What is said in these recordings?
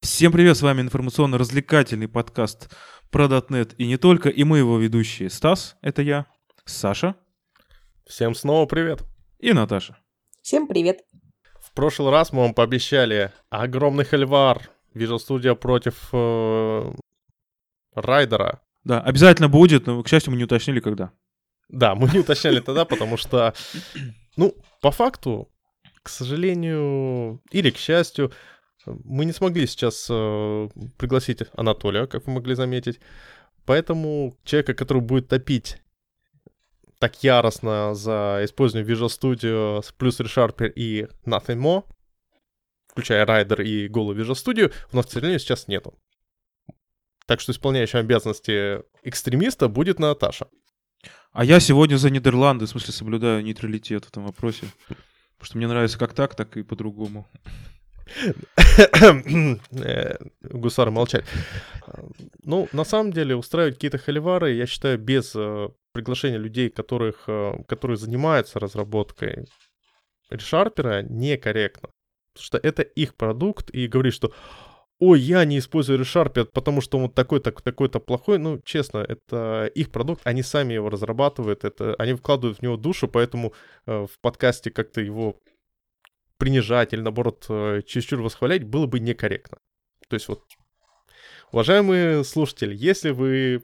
Всем привет, с вами информационно-развлекательный подкаст про .NET и не только, и мы его ведущие. Стас, это я, Саша. Всем снова привет. И Наташа. Всем привет. В прошлый раз мы вам пообещали огромный хальвар Visual Studio против э, Райдера. Да, обязательно будет, но, к счастью, мы не уточнили, когда. Да, мы не уточняли тогда, потому что, ну, по факту, к сожалению, или к счастью, мы не смогли сейчас э, пригласить Анатолия, как вы могли заметить. Поэтому человека, который будет топить так яростно за использование Visual Studio плюс ReSharper и Nothing More, включая Rider и голую Visual Studio, у нас, к сожалению, сейчас нету. Так что исполняющим обязанности экстремиста будет Наташа. А я сегодня за Нидерланды, в смысле, соблюдаю нейтралитет в этом вопросе. Потому что мне нравится как так, так и по-другому. Э, гусары молчать. Ну, на самом деле, устраивать какие-то холивары, я считаю, без э, приглашения людей, которых, э, которые занимаются разработкой решарпера, некорректно. Потому что это их продукт, и говорить, что ой, я не использую ReSharp, потому что он такой-то, такой-то плохой. Ну, честно, это их продукт, они сами его разрабатывают, это, они вкладывают в него душу, поэтому э, в подкасте как-то его принижать или, наоборот, э, чересчур восхвалять было бы некорректно. То есть вот, уважаемые слушатели, если вы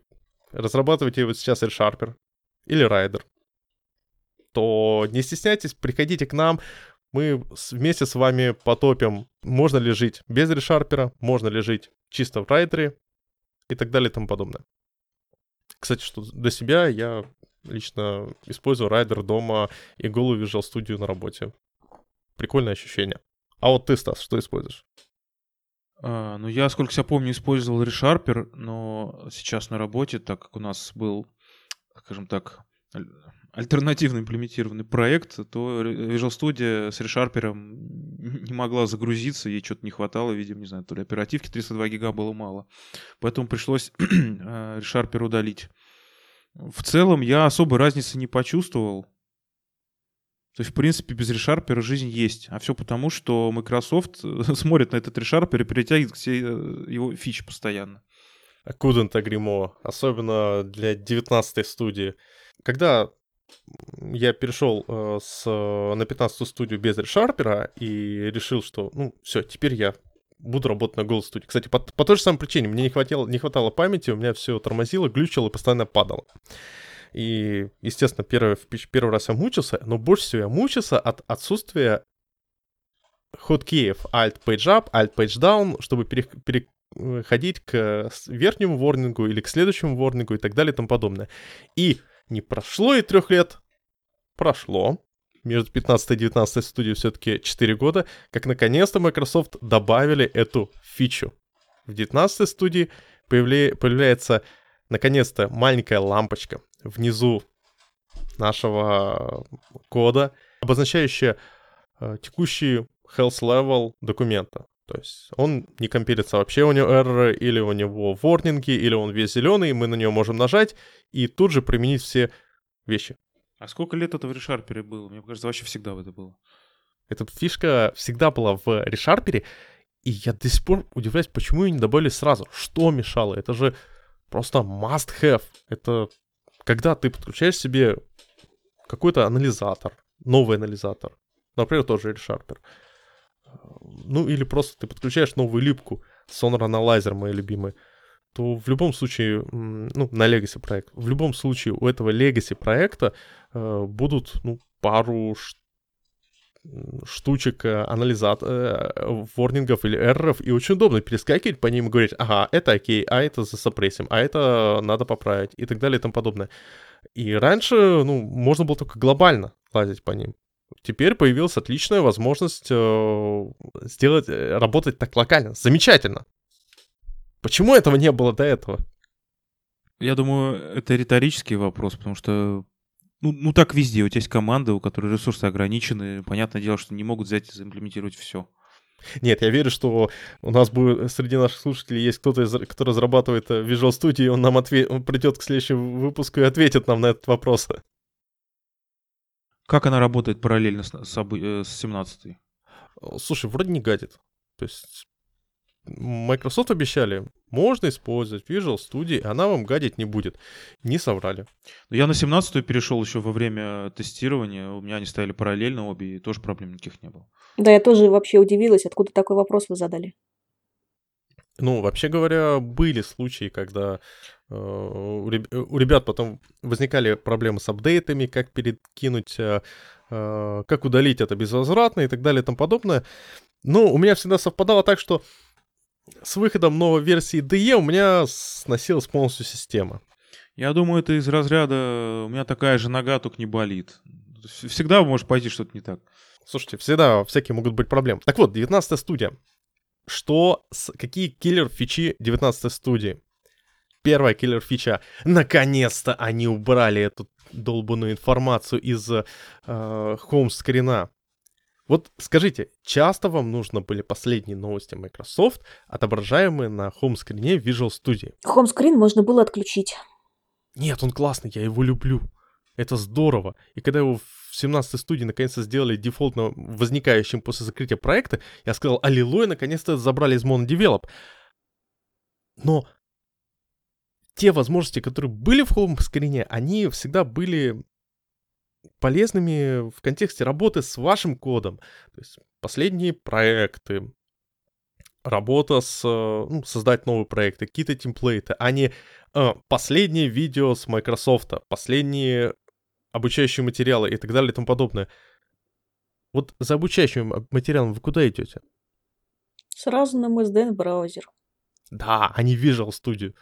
разрабатываете вот сейчас ReSharper или Rider, то не стесняйтесь, приходите к нам, мы вместе с вами потопим, можно ли жить без решарпера, можно ли жить чисто в райдере и так далее и тому подобное. Кстати, что для себя я лично использую райдер дома и голую Visual Studio на работе. Прикольное ощущение. А вот ты, Стас, что используешь? А, ну, я, сколько себя помню, использовал ReSharper, но сейчас на работе, так как у нас был, скажем так, альтернативно имплементированный проект, то Visual Studio с ReSharper не могла загрузиться, ей что-то не хватало, видимо, не знаю, то ли оперативки 302 гига было мало. Поэтому пришлось ReSharper удалить. В целом я особой разницы не почувствовал. То есть, в принципе, без ReSharper жизнь есть. А все потому, что Microsoft смотрит на этот ReSharper и перетягивает все э, его фичи постоянно. Couldn't agree more. Особенно для 19 студии. Когда я перешел э, с, на 15 студию без решарпера и решил, что, ну, все, теперь я буду работать на Gold Studio. Кстати, по, по той же самой причине, мне не хватало, не хватало памяти, у меня все тормозило, глючило и постоянно падало. И, естественно, первый, первый раз я мучился, но больше всего я мучился от отсутствия хоткеев Alt Page Up, Alt Page Down, чтобы переходить к верхнему ворнингу или к следующему ворнингу и так далее и тому подобное. И не прошло и трех лет. Прошло. Между 15 и 19 студией все-таки 4 года, как наконец-то Microsoft добавили эту фичу. В 19 студии появля... появляется наконец-то маленькая лампочка внизу нашего кода, обозначающая э, текущий health level документа. То есть он не компилится вообще, у него error, или у него ворнинги, или он весь зеленый, мы на него можем нажать и тут же применить все вещи. А сколько лет это в ReSharper было? Мне кажется, вообще всегда это было. Эта фишка всегда была в ReSharper, и я до сих пор удивляюсь, почему ее не добавили сразу. Что мешало? Это же просто must-have. Это когда ты подключаешь себе какой-то анализатор, новый анализатор, например, тоже ReSharper, ну или просто ты подключаешь новую липку, Sonar Analyzer, мои любимые, то в любом случае, ну, на Legacy проект, в любом случае у этого Legacy проекта э, будут, ну, пару штучек э, анализат, э, ворнингов или эрроров, и очень удобно перескакивать по ним и говорить, ага, это окей, а это засопрессим, а это надо поправить, и так далее и тому подобное. И раньше, ну, можно было только глобально лазить по ним. Теперь появилась отличная возможность э, сделать, э, работать так локально. Замечательно. Почему этого не было до этого? Я думаю, это риторический вопрос, потому что ну, ну так везде. У тебя есть команда, у которой ресурсы ограничены. Понятное дело, что не могут взять и заимплементировать все. Нет, я верю, что у нас будет среди наших слушателей есть кто-то, кто разрабатывает э, Visual Studio, и он нам ответ... он придет к следующему выпуску и ответит нам на этот вопрос. Как она работает параллельно с, с, э, с 17 Слушай, вроде не гадит. То есть Microsoft обещали, можно использовать Visual Studio, она вам гадить не будет. Не соврали. Я на 17 перешел еще во время тестирования. У меня они стояли параллельно обе, и тоже проблем никаких не было. Да, я тоже вообще удивилась, откуда такой вопрос вы задали. Ну, вообще говоря, были случаи, когда э, у, реб- у ребят потом возникали проблемы с апдейтами, как перекинуть, э, э, как удалить это безвозвратно и так далее и тому подобное. Но у меня всегда совпадало так, что с выходом новой версии IDE у меня сносилась полностью система. Я думаю, это из разряда «у меня такая же нога, только не болит». Всегда может пойти что-то не так. Слушайте, всегда всякие могут быть проблемы. Так вот, 19 студия. Что, какие киллер-фичи 19 студии? Первая киллер-фича. Наконец-то они убрали эту долбанную информацию из э, хоум-скрина. Вот скажите, часто вам нужно были последние новости Microsoft, отображаемые на хоум-скрине Visual Studio? Хоум-скрин можно было отключить. Нет, он классный, я его люблю. Это здорово. И когда его в 17 студии наконец-то сделали дефолтно возникающим после закрытия проекта, я сказал, аллилуйя, наконец-то забрали из MonoDevelop. Но те возможности, которые были в хоум-скрине, они всегда были полезными в контексте работы с вашим кодом. То есть последние проекты, работа с, ну, создать новые проекты, какие-то темплейты, а не э, последние видео с Microsoft, последние обучающие материалы и так далее и тому подобное. Вот за обучающим материалом вы куда идете? Сразу на MSDN браузер. Да, а не Visual Studio.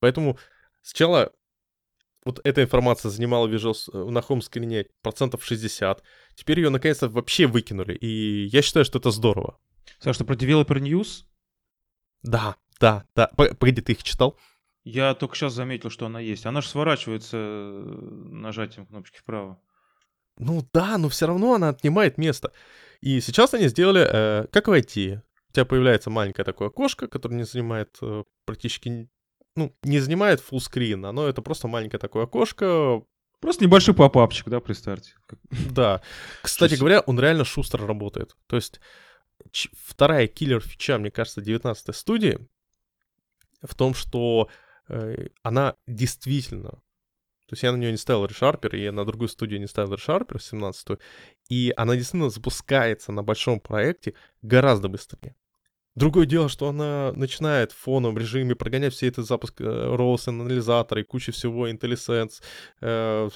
Поэтому сначала вот эта информация занимала Visual на home скрине процентов 60. Теперь ее наконец-то вообще выкинули. И я считаю, что это здорово. Саша, ты про Developer News? Да, да, да. Погоди, ты их читал? Я только сейчас заметил, что она есть. Она же сворачивается э, нажатием кнопочки вправо. Ну да, но все равно она отнимает место. И сейчас они сделали, э, как войти. У тебя появляется маленькое такое окошко, которое не занимает э, практически, ну, не занимает screen, оно это просто маленькое такое окошко. Просто небольшой попапчик, да, при старте. Да. Кстати говоря, он реально шустро работает. То есть вторая киллер-фича, мне кажется, 19 студии в том, что она действительно... То есть я на нее не ставил ReSharper, и на другую студию не ставил ReSharper 17 и она действительно запускается на большом проекте гораздо быстрее. Другое дело, что она начинает в фоновом режиме прогонять все это запуск э, ROS анализатора и куча всего IntelliSense, э,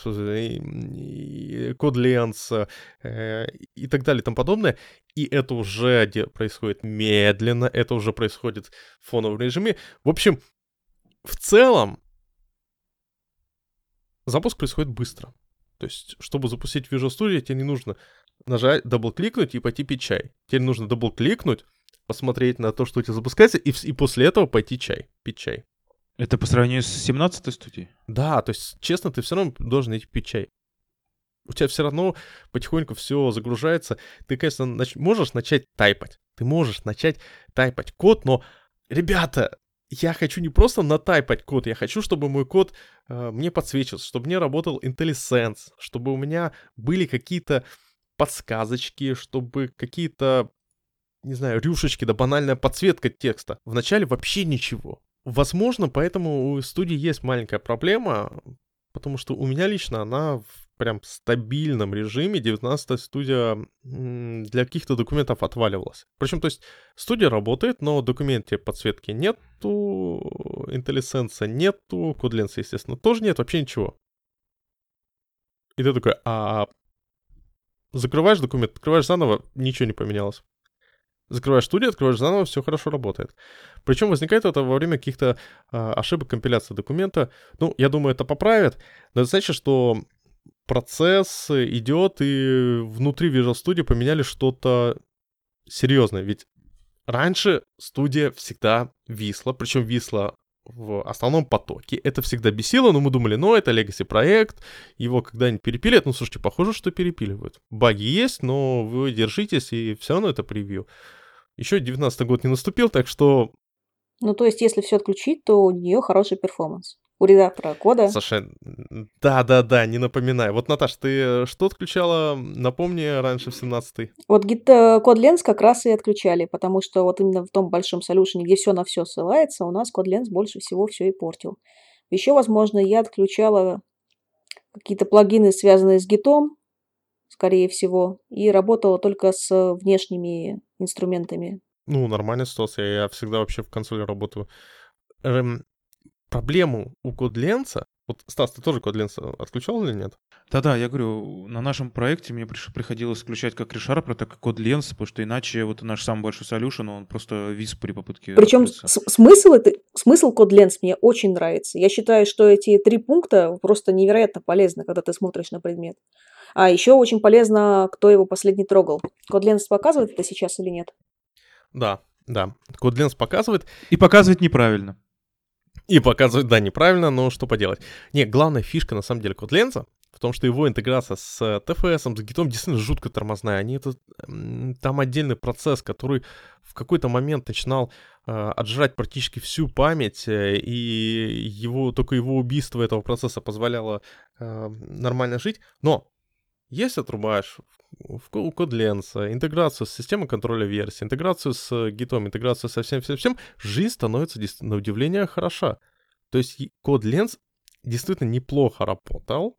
CodeLens э, и так далее и тому подобное. И это уже происходит медленно, это уже происходит в фоновом режиме. В общем, в целом запуск происходит быстро. То есть, чтобы запустить Visual Studio, тебе не нужно нажать, дабл-кликнуть и пойти пить чай. Тебе нужно дабл-кликнуть, посмотреть на то, что у тебя запускается, и, и после этого пойти чай, пить чай. Это по сравнению с 17-й студией? Да, то есть, честно, ты все равно должен идти пить чай. У тебя все равно потихоньку все загружается. Ты, конечно, нач- можешь начать тайпать. Ты можешь начать тайпать код, но, ребята, я хочу не просто натайпать код, я хочу, чтобы мой код э, мне подсвечивался, чтобы мне работал IntelliSense, чтобы у меня были какие-то подсказочки, чтобы какие-то не знаю, рюшечки, да банальная подсветка текста. Вначале вообще ничего. Возможно, поэтому у студии есть маленькая проблема, потому что у меня лично она прям стабильном режиме 19 студия для каких-то документов отваливалась. Причем, то есть, студия работает, но документе подсветки нету, IntelliSense нету, CodeLens, естественно, тоже нет, вообще ничего. И ты такой, а закрываешь документ, открываешь заново, ничего не поменялось. Закрываешь студию, открываешь заново, все хорошо работает. Причем возникает это во время каких-то а, ошибок компиляции документа. Ну, я думаю, это поправят, но это значит, что процесс идет, и внутри Visual Studio поменяли что-то серьезное. Ведь раньше студия всегда висла, причем висла в основном потоке. Это всегда бесило, но мы думали, ну, это Legacy проект, его когда-нибудь перепилят. Ну, слушайте, похоже, что перепиливают. Баги есть, но вы держитесь, и все равно это превью. Еще 19 год не наступил, так что... Ну, то есть, если все отключить, то у нее хороший перформанс. У редактора кода. Слушай, да-да-да, не напоминай. Вот, Наташ, ты э, что отключала, напомни, раньше в 17-й? Вот Git э, код Lens как раз и отключали, потому что вот именно в том большом солюшене, где все на все ссылается, у нас код Lens больше всего все и портил. Еще, возможно, я отключала какие-то плагины, связанные с гитом, скорее всего, и работала только с внешними инструментами. Ну, нормальная ситуация. Я всегда вообще в консоли работаю. Эм, проблему у Кодленса, вот, Стас, ты тоже Кодленса отключал или нет? Да-да, я говорю, на нашем проекте мне приш- приходилось включать как ReSharper, так и CodeLens, потому что иначе вот наш самый большой solution, он просто вис при попытке Причем смысл, это, смысл CodeLens мне очень нравится. Я считаю, что эти три пункта просто невероятно полезны, когда ты смотришь на предмет. А еще очень полезно, кто его последний трогал. CodeLens показывает это сейчас или нет? Да, да. Кодленс показывает, И показывать неправильно. И показывает, да, неправильно, но что поделать. Не, главная фишка, на самом деле, Кодленса в том, что его интеграция с э, TFS, с гитом действительно жутко тормозная. Они это, там отдельный процесс, который в какой-то момент начинал э, отжирать практически всю память, э, и его, только его убийство этого процесса позволяло э, нормально жить. Но если отрубаешь у Кодленса интеграцию с системой контроля версий, интеграцию с гитом, интеграцию со всем-всем-всем, жизнь становится на удивление хороша. То есть Кодленс действительно неплохо работал,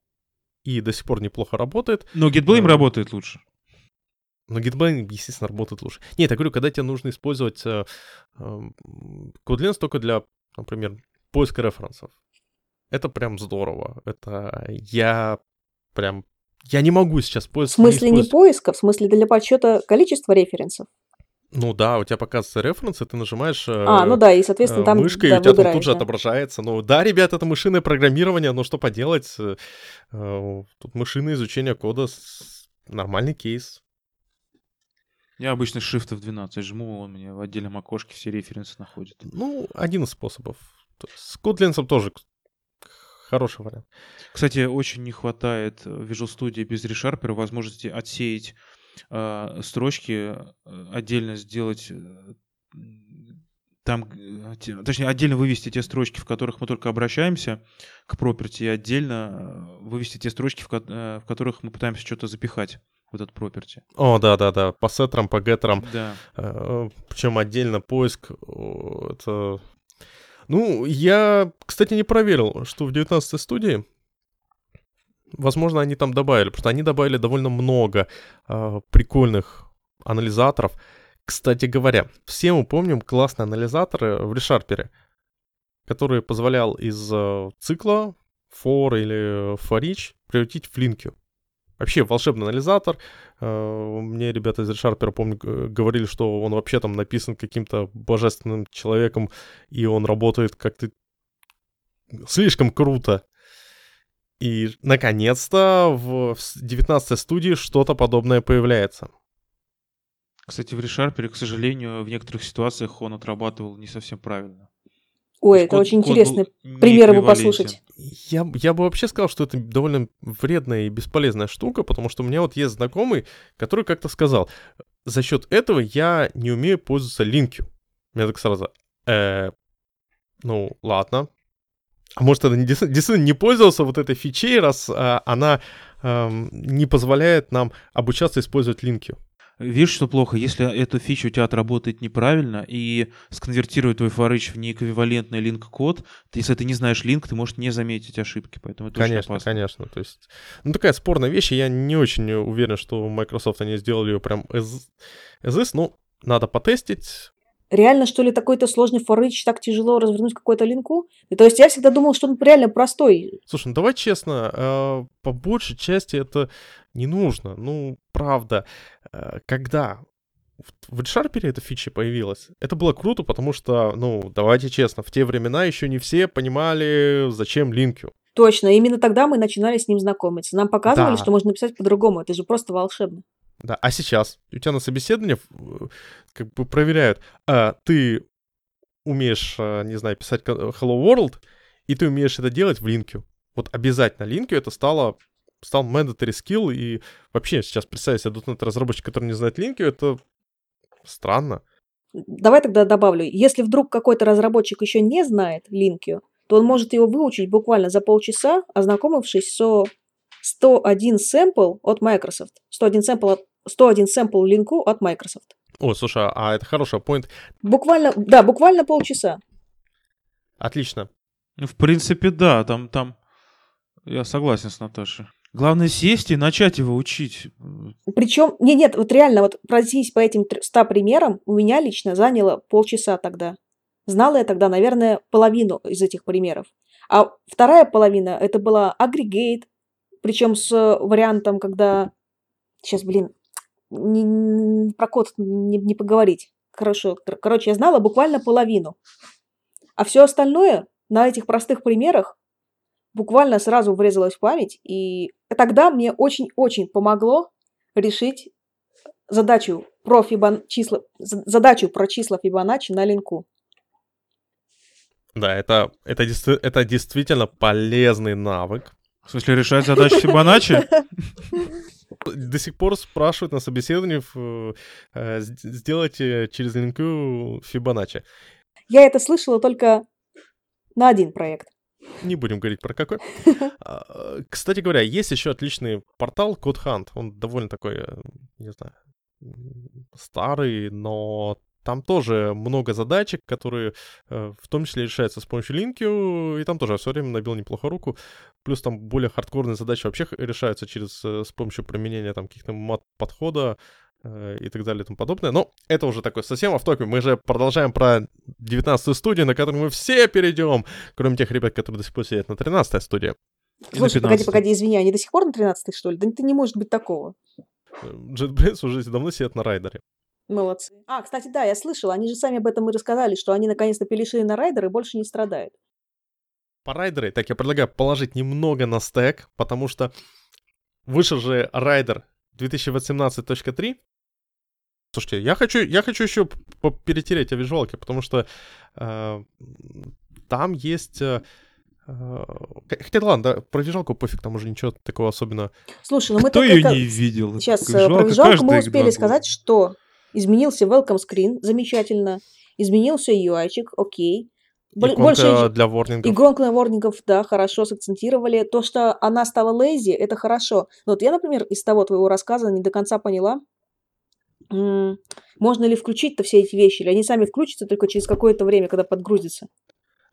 и до сих пор неплохо работает, Но GitBlame Да. работает лучше. но GitBlame, естественно, работает лучше. Нет, я говорю, когда тебе нужно использовать э, эм, Codelense только для, например, поиска референсов. Это прям здорово. Это я прям... Я не могу сейчас В поиск... смысле не использовать- поиска, в смысле для подсчета количества референсов. Ну да, у тебя показываются референсы, ты нажимаешь э, А, ну да, и, соответственно, э, там мышкой, да, и у тебя там тут же отображается. Ну да, ребят, это мышиное программирование, но что поделать? э, Тут мышиное изучение кода нормальный кейс. Я обычно Shift F12 жму, он мне в отдельном окошке все референсы находит. Ну, один из способов. С Kotlin тоже хороший вариант. Кстати, очень не хватает в Visual Studio без ReSharper возможности отсеять э, строчки, э, отдельно сделать э, там, э, точнее, отдельно вывести те строчки, в которых мы только обращаемся к property, и отдельно э, вывести те строчки, в, ко- э, в которых мы пытаемся что-то запихать в этот property. О, да-да-да, по сеттерам, по геттерам. Да. Причем отдельно поиск. Это... Ну, я, кстати, не проверил, что в 19 студии, возможно, они там добавили, потому что они добавили довольно много а, прикольных анализаторов. Кстати говоря, все мы помним классные анализаторы в ReSharper, который позволял из э, цикла for или for each превратить в линки. Вообще волшебный анализатор. Э, Мне ребята из ReSharper, помню, говорили, что он вообще там написан каким-то божественным человеком, и он работает как-то слишком круто. И, наконец-то, в 19 студии что-то подобное появляется. Кстати, в ReSharper, к сожалению, в некоторых ситуациях он отрабатывал не совсем правильно. Ой, это код- очень код интересный пример его послушать. Я, я бы вообще сказал, что это довольно вредная и бесполезная штука, потому что у меня вот есть знакомый, который как-то сказал, за счет этого я не умею пользоваться линкью. Я так сразу, «Э, ну, ладно. А может, это не- действительно не пользовался вот этой фичей, раз а, она ам, не позволяет нам обучаться использовать линкью. Видишь, что плохо, если эта фича у тебя отработает неправильно и сконвертирует твой форыч в неэквивалентный линк-код, ты, если ты не знаешь линк, ты можешь не заметить ошибки, поэтому это очень Конечно, опасно. конечно. То есть, ну, такая спорная вещь, и я не очень уверен, что Microsoft они сделали ее прям as, as is. Ну, надо потестить. Реально, что ли, такой-то сложный форыч так тяжело развернуть какую-то линку? И то есть я всегда думал, что он реально простой. Слушай, ну давай честно, э, по большей части это не нужно. Ну, правда, э, когда в- ReSharper эта фича появилась, это было круто, потому что, ну, давайте честно, в те времена еще не все понимали, зачем линкю. Точно, именно тогда мы начинали с ним знакомиться. Нам показывали, Да. что можно написать по-другому. Это же просто волшебно. Да, а сейчас у тебя на собеседовании э, как бы проверяют, а, ты умеешь, а, не знаю, писать ко- Hello World, и ты умеешь это делать в линке. Вот обязательно линке это стало стал mandatory skill, и вообще сейчас представь себе .NET разработчик, который не знает линки, это странно. Давай тогда добавлю. Если вдруг какой-то разработчик еще не знает линкию, то он может его выучить буквально за полчаса, ознакомившись со 101 sample от Microsoft. 101 sample, 101 sample линку от Microsoft. О, слушай, а это хороший point. Буквально, да, буквально полчаса. Отлично. Ну, в принципе, да, там, там, я согласен с Наташей. Главное сесть и начать его учить. Причем, не, нет, вот реально, вот пройтись по этим 100 примерам у меня лично заняло полчаса тогда. Знала я тогда, наверное, половину из этих примеров. А вторая половина, это была агрегейт, причем с вариантом, когда... Сейчас, блин, не, не, про код не, не поговорить. Хорошо. Короче, я знала буквально половину. А все остальное на этих простых примерах буквально сразу врезалось в память. И тогда мне очень-очень помогло решить задачу про Фибон... числа... задачу про числа Фибоначчи на линку. Да, это, это, это действительно полезный навык. В смысле, решать задачи Фибоначчи? До сих пор спрашивают на собеседовании, э, сделайте через линку Фибоначчи. Я это слышала только на один проект. Не будем говорить про какой. А, кстати говоря, есть еще отличный портал Code Hunt. Он довольно такой, э, не знаю, старый, но там тоже много задачек, которые э, в том числе решаются с помощью линки, и там тоже я все время набил неплохо руку. Плюс там более хардкорные задачи вообще решаются через, э, с помощью применения там каких-то мат-подхода э, и так далее и тому подобное. Но это уже такой совсем автопе. Мы же продолжаем про 19-ю студию, на которую мы все перейдем, кроме тех ребят, которые до сих пор сидят на 13-й студии. Слушай, погоди, погоди, извини, они до сих пор на 13-й, что ли? Да это не может быть такого. JetBrains уже давно сидят на райдере. Молодцы. А, кстати, да, я слышала, они же сами об этом и рассказали, что они наконец-то перешли на райдер и больше не страдают. По райдеры, так я предлагаю положить немного на стек, потому что вышел же райдер 2018.3. Слушайте, я хочу, я хочу еще перетереть о визуалке, потому что э, там есть... Э, э Хотя ладно, да, про визуалку пофиг, там уже ничего такого особенно. Слушай, ну мы Кто ее не видел? Сейчас про визуалку мы успели сказать, что Изменился welcome screen, замечательно. Изменился UI-чик, окей. Иконка Больше... для ворнингов. Иконка ворнингов, да, хорошо сакцентировали. То, что она стала лейзи, это хорошо. Но вот я, например, из того твоего рассказа не до конца поняла, можно ли включить-то все эти вещи, или они сами включатся только через какое-то время, когда подгрузится.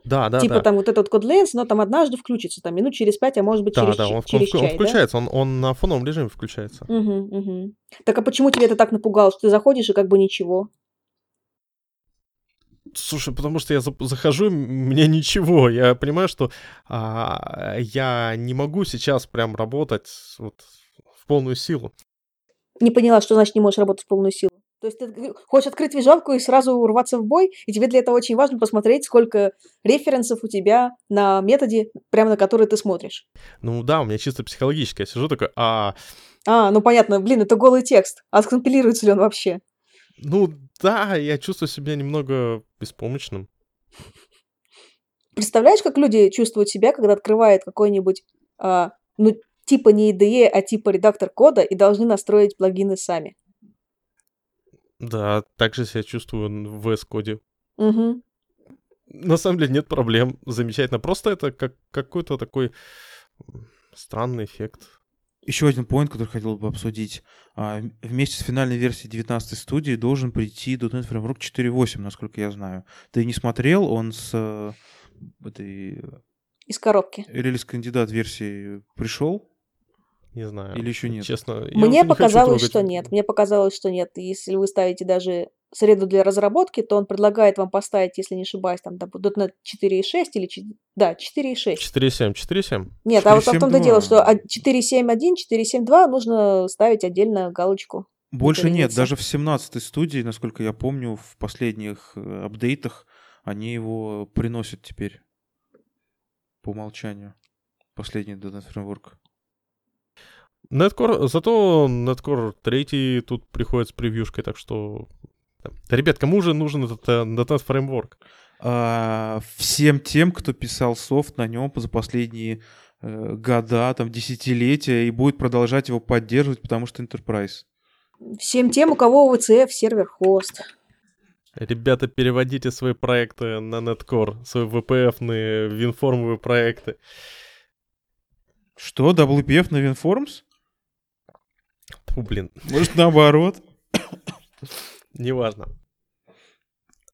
Да, да, типа да. там вот этот код Lens, но там однажды включится, там минут через пять, а может быть да, через, да, он, через он, чай, он включается, да? он, он на фоновом режиме включается. Угу, угу. Так а почему тебе это так напугало, что ты заходишь и как бы ничего? Слушай, потому что я захожу, мне ничего. Я понимаю, что а, я не могу сейчас прям работать вот в полную силу. Не поняла, что значит не можешь работать в полную силу. То есть ты хочешь открыть визуалку и сразу урваться в бой, и тебе для этого очень важно посмотреть, сколько референсов у тебя на методе, прямо на который ты смотришь. Ну да, у меня чисто психологически. Я сижу такой, а... А, ну понятно, блин, это голый текст. А скомпилируется ли он вообще? Ну да, я чувствую себя немного беспомощным. Представляешь, как люди чувствуют себя, когда открывают какой-нибудь, а, ну, типа не IDE, а типа редактор кода и должны настроить плагины сами? Да, также себя чувствую в VS-коде. Угу. На самом деле нет проблем, замечательно. Просто это как какой-то такой странный эффект. Еще один поинт, который хотел бы обсудить. А, вместе с финальной версией 19 студии должен прийти .NET Framework 4.8, насколько я знаю. Ты не смотрел, он с э, этой... Из коробки. Релиз-кандидат версии пришел? Не знаю. Или еще нет? Честно, Мне показалось, что нет. Мне показалось, что нет. Если вы ставите даже среду для разработки, то он предлагает вам поставить, если не ошибаюсь, там .NET 4.6 или... Да, 4.6. 4.7, 4.7. Нет, 4, а вот в том-то дело, что 4.7.1, 4.7.2 нужно ставить отдельно галочку. Больше нет, даже в 17-й студии, насколько я помню, в последних э, апдейтах они его приносят теперь по умолчанию. Последний .NET Framework. Netcore, зато Netcore 3 тут приходит с превьюшкой, так что... Да, ребят, кому же нужен этот .NET э, фреймворк? А, всем тем, кто писал софт на нем за последние э, года, там, десятилетия, и будет продолжать его поддерживать, потому что Enterprise. Всем тем, у кого VCF сервер хост. Ребята, переводите свои проекты на Netcore, свои VPF-ные, винформовые проекты. Что, WPF на WinForms? Фу, блин, Может, наоборот? неважно.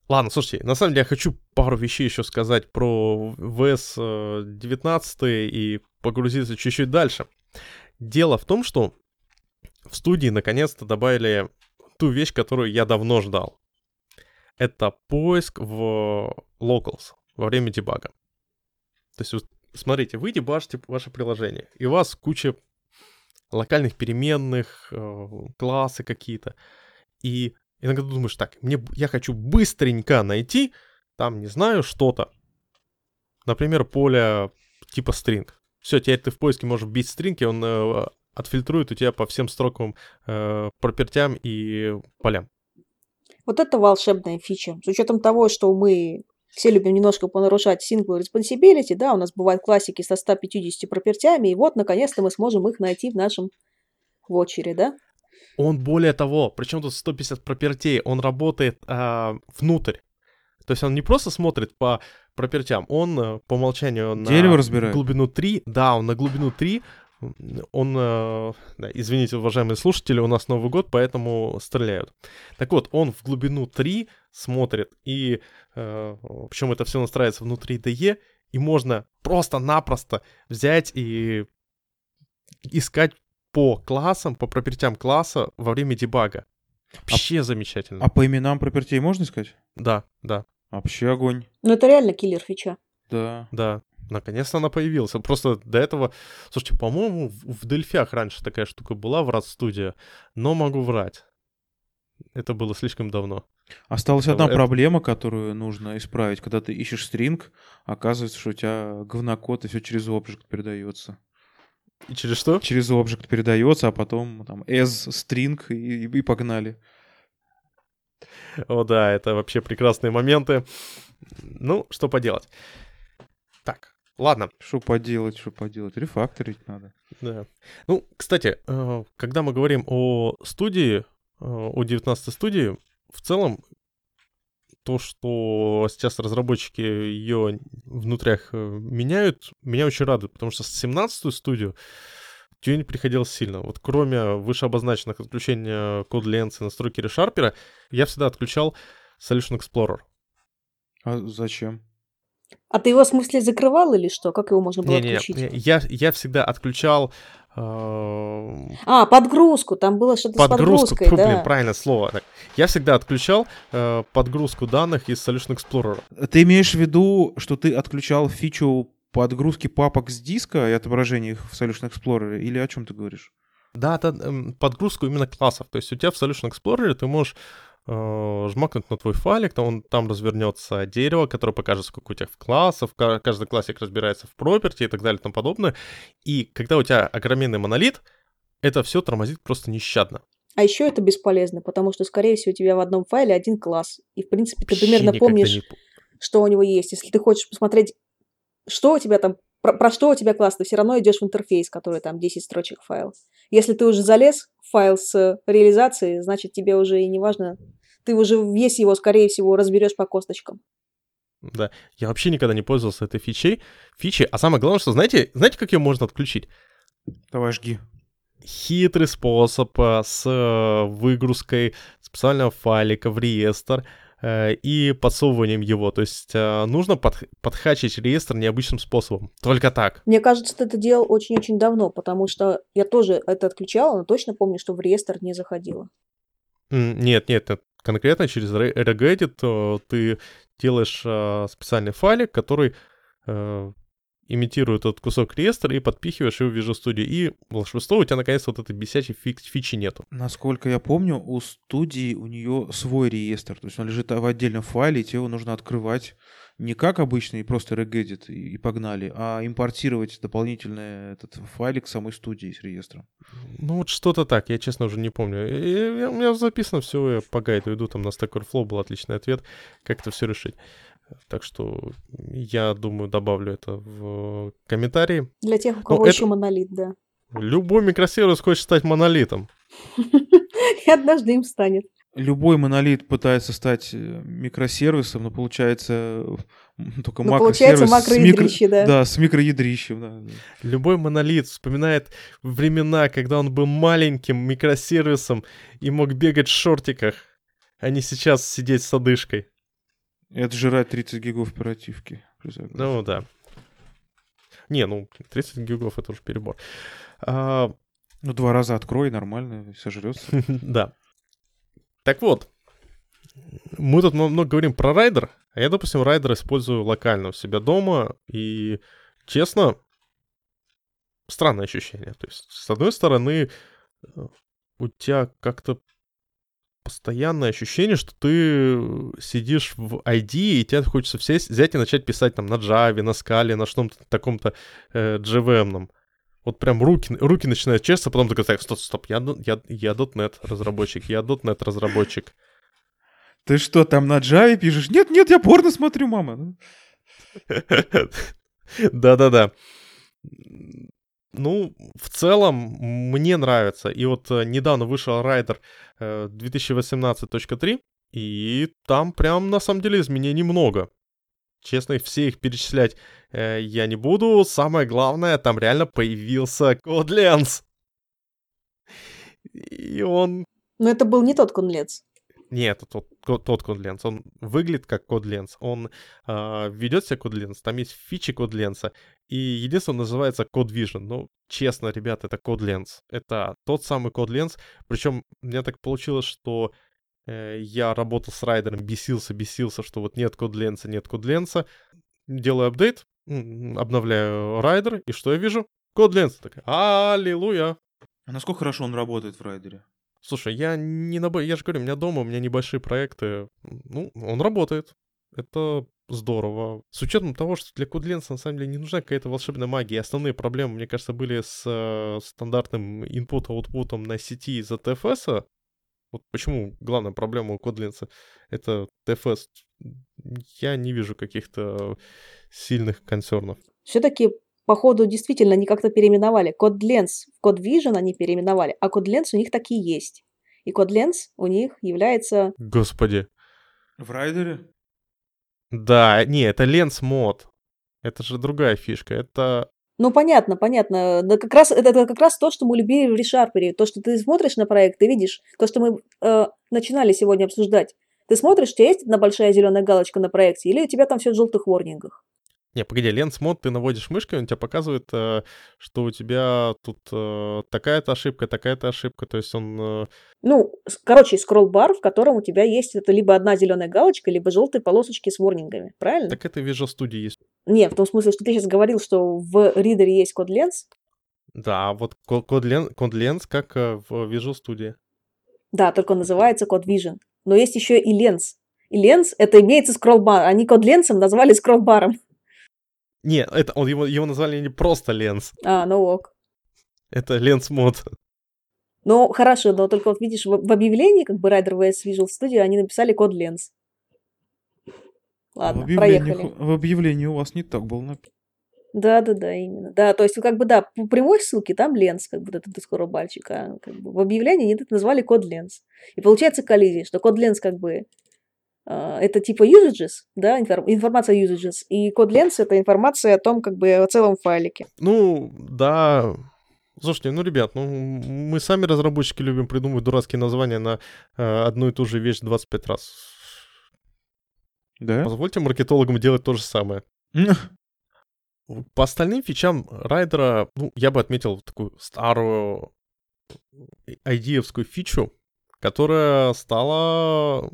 Ладно, слушайте, на самом деле я хочу пару вещей еще сказать про VS-19 и погрузиться чуть-чуть дальше. Дело в том, что в студии наконец-то добавили ту вещь, которую я давно ждал. Это поиск в locals во время дебага. То есть, вот, смотрите, вы дебажите ваше приложение, и у вас куча локальных переменных, э, классы какие-то. И иногда думаешь, так, мне, я хочу быстренько найти, там, не знаю, что-то. Например, поле типа string. Все, теперь ты в поиске можешь вбить string, и он э, отфильтрует у тебя по всем строковым э, пропертям и полям. Вот это волшебная фича. С учетом того, что мы все любим немножко понарушать single responsibility, да, у нас бывают классики со 150 пропертями, и вот, наконец-то, мы сможем их найти в нашем вотчере, да? Он более того, причем тут 150 пропертей, он работает а, внутрь. То есть он не просто смотрит по пропертям, он э, по умолчанию на Дерево разбирает? глубину 3, да, он на глубину 3, м, он, э, да, извините, уважаемые слушатели, у нас Новый год, поэтому стреляют. Так вот, он в глубину 3 смотрит, и причем это все настраивается внутри DE, и можно просто-напросто взять и искать по классам, по пропертям класса во время дебага. Вообще замечательно. А по именам пропертей можно искать? Да, да, Вообще огонь. Но это реально киллер фича. Да. да. Наконец-то она появилась. Просто до этого... Слушайте, по-моему, в в Дельфях раньше такая штука была, в Рад-студия, но могу врать. Это было слишком давно. Осталась Это- одна проблема, которую нужно исправить. Когда ты ищешь стринг, оказывается, что у тебя говнокод, и все через обжект передается. И через что? Через обжект передается, а потом там as string и, и погнали. О, да, это вообще прекрасные моменты. Ну, что поделать. Так, ладно. Что поделать, что поделать? Рефакторить надо. Да. Ну, кстати, э, когда мы говорим о студии, э, о 19 студии, в целом то, что сейчас разработчики ее внутрях э, меняют, меня очень радует, потому что с 17 студию тюнинг приходилось сильно. Вот кроме вышеобозначенных отключения код ленцы настройки решарпера, я всегда отключал Solution Explorer. А зачем? А ты его, в смысле, закрывал или что? Как его можно было Не-не, отключить? не, я, я всегда отключал А, подгрузку. Там было что-то с Подгрузку, подгрузкой, фу, да. блин, правильное слово. Я всегда отключал э, подгрузку данных из Solution Explorer. Ты имеешь в виду, что ты отключал фичу подгрузки папок с диска и отображения их в Solution Explorer? Или о чем ты говоришь? Да, это эм, подгрузку именно классов. То есть у тебя в Solution Explorer ты можешь э, жмакнуть на твой файлик, там, он, там развернется дерево, которое покажет, сколько у тебя классов, ка- каждый классик разбирается в property и так далее и тому подобное. И когда у тебя огроменный монолит, это все тормозит просто нещадно. А еще это бесполезно, потому что, скорее всего, у тебя в одном файле один класс. И, в принципе, ты Вообще примерно помнишь, не что у него есть. Если ты хочешь посмотреть, что у тебя там, про, про что у тебя класс, ты все равно идешь в интерфейс, который там 10 строчек файл. Если ты уже залез в файл с реализацией, значит, тебе уже и не важно, ты уже весь его, скорее всего, разберешь по косточкам. Да, я вообще никогда не пользовался этой фичей, фичей. А самое главное, что знаете, знаете, как ее можно отключить? Давай жги. хитрый способ э, с э, выгрузкой специального файлика в реестр э, и подсовыванием его. То есть нужно подх- подхачить реестр необычным способом. Только так. Мне кажется, ты это делал очень-очень давно, потому что я тоже это отключала, но точно помню, что в реестр не заходила. Нет, нет, нет. Конкретно через Re- regedit э, ты делаешь э, специальный файлик, который имитирует этот кусок реестра и подпихиваешь его в Visual Studio. И волшебство у тебя наконец-то вот этой бесячей фи- фичи нету. Насколько я помню, у студии у нее свой реестр. То есть он лежит в отдельном файле, и тебе его нужно открывать не как обычный просто regedit и, и погнали, а импортировать дополнительный этот файлик самой студии с реестром. Ну вот что-то так, я честно уже не помню. И- и- у меня записано все, я по гайду иду, там на Stack Overflow был отличный ответ, как это все решить. Так что я думаю, добавлю это в комментарии. Для тех, у кого это- еще монолит, да. Любой микросервис хочет стать монолитом. И однажды им станет. любой монолит пытается стать э, микросервисом, но получается только ну, получается макроядрище, да. Да, с микроядрищем, да. Любой монолит вспоминает времена, когда он был маленьким микросервисом и мог бегать в шортиках, а не сейчас сидеть с одышкой. И отжирать 30 гигов оперативки. Ну да. Не, ну 30 гигов это уже перебор. А... Ну два раза открой, нормально, сожрется. Да. Так вот, мы тут много говорим про Rider, а я, допустим, Rider использую локально у себя дома, и, честно, странное ощущение. То есть, с одной стороны, э, у тебя как-то постоянное ощущение, что ты сидишь в IDE, и тебе хочется сесть, взять и начать писать там на Java, на Scala, на что-то таком-то э, JVM-ном. Вот прям руки, руки начинают чесаться, потом такой, так, стоп, стоп, я, я, я .NET разработчик, я .NET разработчик. Ты что, там на Java пишешь? Нет, нет, я порно смотрю, мама. Да-да-да. Ну, в целом, мне нравится. И вот э, недавно вышел райдер 2018.3, и там прям на самом деле изменений много. Честно, все их перечислять э, я не буду. Самое главное, там реально появился CodeLens. И он... Но это был не тот CodeLens. Нет, тот, тот, тот CodeLens. Он выглядит как CodeLens. Он э, ведет себя CodeLens. Там есть фичи CodeLens. И единственное, называется CodeVision. Ну, честно, ребята, это CodeLens. Это тот самый CodeLens. Причем, мне так получилось, что Э, я работал с Rider ом, бесился, бесился, что вот нет CodeLens а, нет кодленса. Делаю апдейт, обновляю Rider, и что я вижу? CodeLens. Такая, аллилуйя. А насколько хорошо он работает в Rider е? Слушай, я не на... Я же говорю, у меня дома, у меня небольшие проекты. Ну, он работает. Это здорово. С учетом того, что для CodeLens а на самом деле не нужна какая-то волшебная магия. Основные проблемы, мне кажется, были с э, стандартным input-output на сети из-за TFS, вот почему главная проблема у Kotlin это TFS. Я не вижу каких-то сильных концернов. Все-таки, походу, действительно они как-то переименовали. CodeLens в CodeVision они переименовали, а CodeLens у них такие есть. И CodeLens у них является... Господи. В райдере? Да, не, это Lens мод. Это же другая фишка. Это ну, понятно, понятно. Да как раз, это, это как раз то, что мы любили в ReSharper. То, что ты смотришь на проект, ты видишь, то, что мы э, начинали сегодня обсуждать. Ты смотришь, у тебя есть одна большая зеленая галочка на проекте, или у тебя там все в желтых ворнингах? Не, погоди, ленс мод ты наводишь мышкой, он тебе показывает, э, что у тебя тут э, такая-то ошибка, такая-то ошибка, то есть он... Э... Ну, короче, скролл-бар, в котором у тебя есть это либо одна зеленая галочка, либо желтые полосочки с ворнингами, правильно? Так это в Visual Studio есть. Не, в том смысле, что ты сейчас говорил, что в ридере есть код ленс. Да, вот код, лен, код ленс как в Visual Studio. Да, только он называется код Vision. Но есть еще и ленс. И ленс это имеется скролл-бар. Они код ленсом назвали скролл-баром. Не, это он его, его назвали не просто Ленс. А, ну ок. Это Ленс мод. Ну, хорошо, но только вот видишь, в, в объявлении, как бы Rider VS Visual Studio, они написали код Ленс. Ладно, в проехали. В объявлении у вас не так было написано. Да, да, да, именно. Да, то есть, как бы, да, по прямой ссылке там ленс, как бы, этот скоробальчик, а как бы, в объявлении они это назвали код ленс. И получается коллизия, что код ленс, как бы, это типа usages, да, информация usages, и код lens это информация о том, как бы о целом файлике. Ну, да, Слушайте, ну, ребят, ну, мы сами, разработчики, любим придумывать дурацкие названия на э, одну и ту же вещь 25 раз. Да? Позвольте маркетологам делать то же самое. По остальным фичам райдера, ну, я бы отметил такую старую идеевскую фичу, которая стала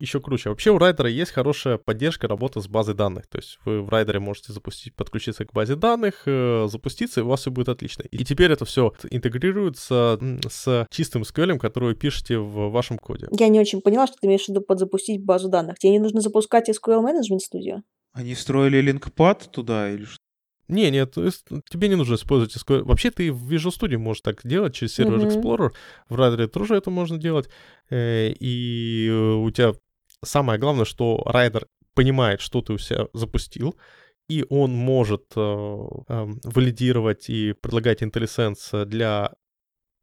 еще круче. Вообще у райдера есть хорошая поддержка работы с базой данных. То есть вы в райдере можете запустить, подключиться к базе данных, э, запуститься, и у вас все будет отлично. И теперь это все интегрируется с чистым SQL, который вы пишете в вашем коде. Я не очень поняла, что ты имеешь в виду под запустить базу данных. Тебе не нужно запускать SQL Management Studio? Они строили линкпад туда или что? Не, нет, тебе не нужно использовать SQL. Вообще ты в Visual Studio можешь так делать через uh-huh. Explorer. В Rider тоже это можно делать. Э, и у тебя самое главное, что райдер понимает, что ты у себя запустил, и он может э, э, валидировать и предлагать IntelliSense для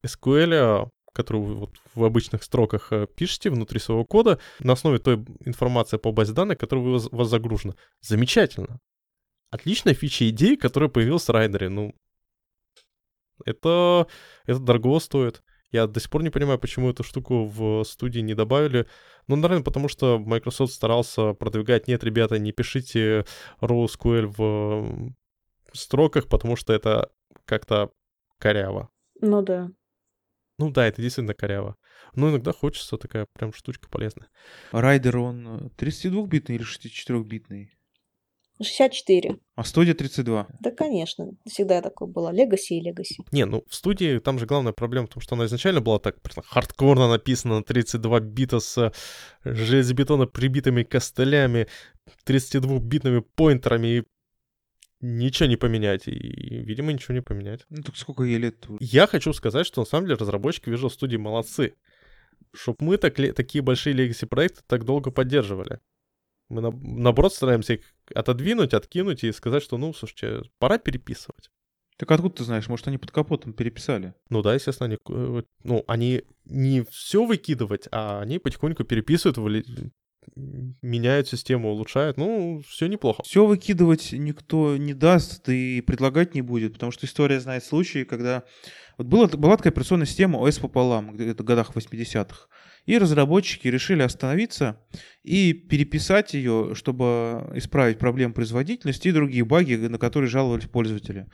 SQL которую вы вот в обычных строках э, пишете внутри своего кода, на основе той информации по базе данных, которая у вас, у вас загружена. Замечательно. Отличная фича идеи, которая появилась в райдере. Ну, это, это дорого стоит. Я до сих пор не понимаю, почему эту штуку в студии не добавили. Ну, наверное, потому что Microsoft старался продвигать, нет, ребята, не пишите RowSQL в строках, потому что это как-то коряво. Ну да. Ну да, это действительно коряво. Но иногда хочется такая прям штучка полезная. Райдер, он 32-битный или 64-битный? 64. А студия 32. Да, конечно. Всегда такое было. Legacy и Legacy. Не, ну в студии там же главная проблема в том, что она изначально была так хардкорно написана на 32 бита с э, железобетона прибитыми костылями, 32-битными поинтерами и ничего не поменять. И, видимо, ничего не поменять. Ну так сколько ей лет? Я хочу сказать, что на самом деле разработчики Visual Studio молодцы. Чтоб мы так, такие большие legacy проекты так долго поддерживали. Мы, на, наоборот, стараемся их отодвинуть, откинуть и сказать, что, ну, слушайте, пора переписывать. Так откуда ты знаешь? Может, они под капотом переписали? Ну да, естественно, они, э, ну, они не все выкидывать, а они потихоньку переписывают, меняют систему, улучшают. Ну, все неплохо. Все выкидывать никто не даст и предлагать не будет, потому что история знает случаи, когда... Вот была, была такая операционная система ОС пополам, где-то в годах 80-х. И разработчики решили остановиться и переписать ее, чтобы исправить проблемы производительности и другие баги, на которые жаловались пользователи.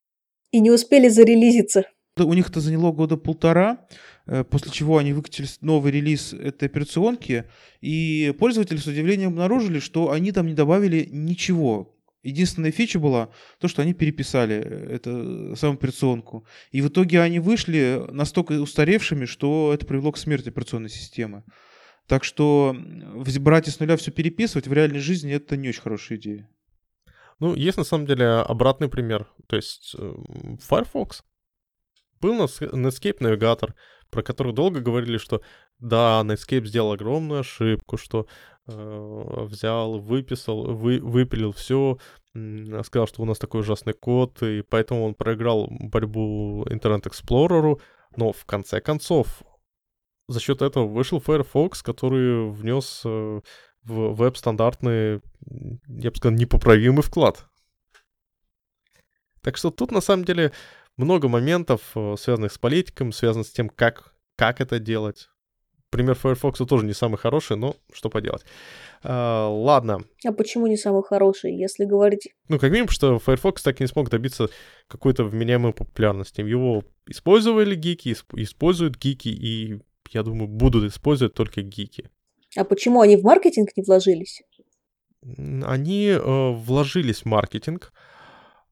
И не успели зарелизиться. У них это заняло года полтора, э, после чего они выкатили новый релиз этой операционки, и пользователи с удивлением обнаружили, что они там не добавили ничего. Единственная фича была то, что они переписали э, эту саму операционку. И в итоге они вышли настолько устаревшими, что это привело к смерти операционной системы. Так что брать и с нуля все переписывать в реальной жизни это не очень хорошая идея. Ну, есть на самом деле обратный пример. То есть э, Firefox был Netscape навигатор, про который долго говорили, что да, Netscape сделал огромную ошибку, что э, взял, выписал, вы, выпилил все, э, сказал, что у нас такой ужасный код, и поэтому он проиграл борьбу Explorer, но в конце концов за счет этого вышел Firefox, который внес э, в веб-стандартный, я бы сказал, непоправимый вклад. Так что тут на самом деле много моментов, э, связанных с политиком, связанных с тем, как, как это делать. Пример Firefox тоже не самый хороший, но что поделать. А, ладно. А почему не самый хороший, если говорить... Ну, как минимум, что Firefox так и не смог добиться какой-то вменяемой популярности. Его использовали гики, используют гики, и, я думаю, будут использовать только гики. А почему они в маркетинг не вложились? Они э, вложились в маркетинг,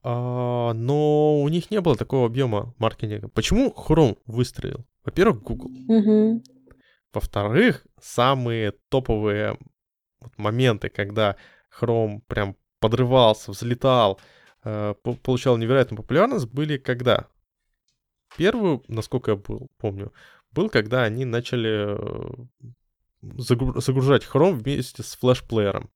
а, но у них не было такого объема маркетинга. Почему Chrome выстрелил? Во-первых, Google. Угу. Во-вторых, самые топовые моменты, когда Chrome прям подрывался, взлетал, э, получал невероятную популярность, были когда? Первую, насколько я был, помню, был, когда они начали э, загружать Chrome вместе с флешплеером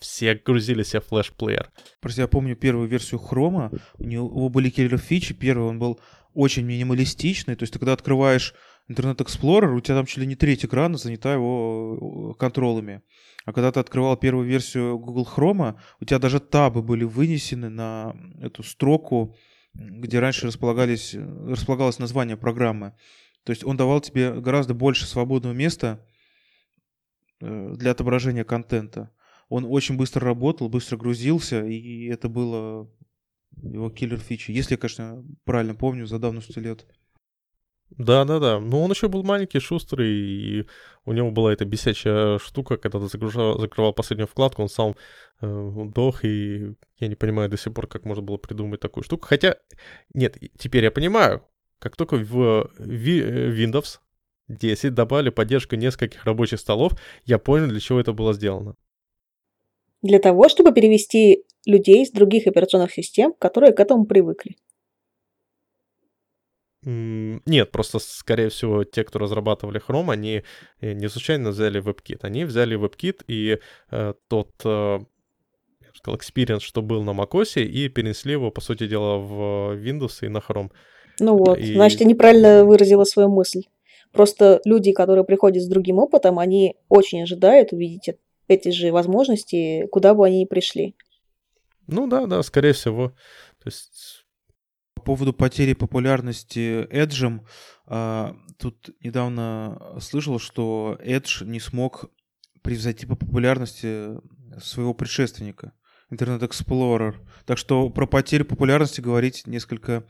все грузили себе флеш-плеер. Просто я помню первую версию Хрома, у него были киллер фичи, первый он был очень минималистичный, то есть ты когда открываешь Internet Explorer, у тебя там чуть ли не треть экрана занята его контролами. А когда ты открывал первую версию Google Chrome, у тебя даже табы были вынесены на эту строку, где раньше располагались, располагалось название программы. То есть он давал тебе гораздо больше свободного места э, для отображения контента он очень быстро работал, быстро грузился, и это было его киллер фичи. Если я, конечно, правильно помню, за давностью лет. Да, да, да. Но он еще был маленький, шустрый, и у него была эта бесячая штука, когда ты загружал, закрывал последнюю вкладку, он сам э, и я не понимаю до сих пор, как можно было придумать такую штуку. Хотя, нет, теперь я понимаю, как только в Windows 10 добавили поддержку нескольких рабочих столов, я понял, для чего это было сделано для того, чтобы перевести людей с других операционных систем, которые к этому привыкли. Нет, просто, скорее всего, те, кто разрабатывали Chrome, они э, не случайно взяли WebKit. Они взяли WebKit и э, тот, э, я бы сказал, experience, что был на macOS, и перенесли его, по сути дела, в Windows и на Chrome. Ну вот, И- значит, я неправильно выразила свою мысль. Просто люди, которые приходят с другим опытом, они очень ожидают увидеть эти же возможности, куда бы они ни пришли. Ну да, да, скорее всего. То есть, поводу потери популярности Эджем, а, тут недавно слышал, что Edge не смог превзойти по популярности своего предшественника, Internet Explorer. Так что про потерю популярности говорить несколько,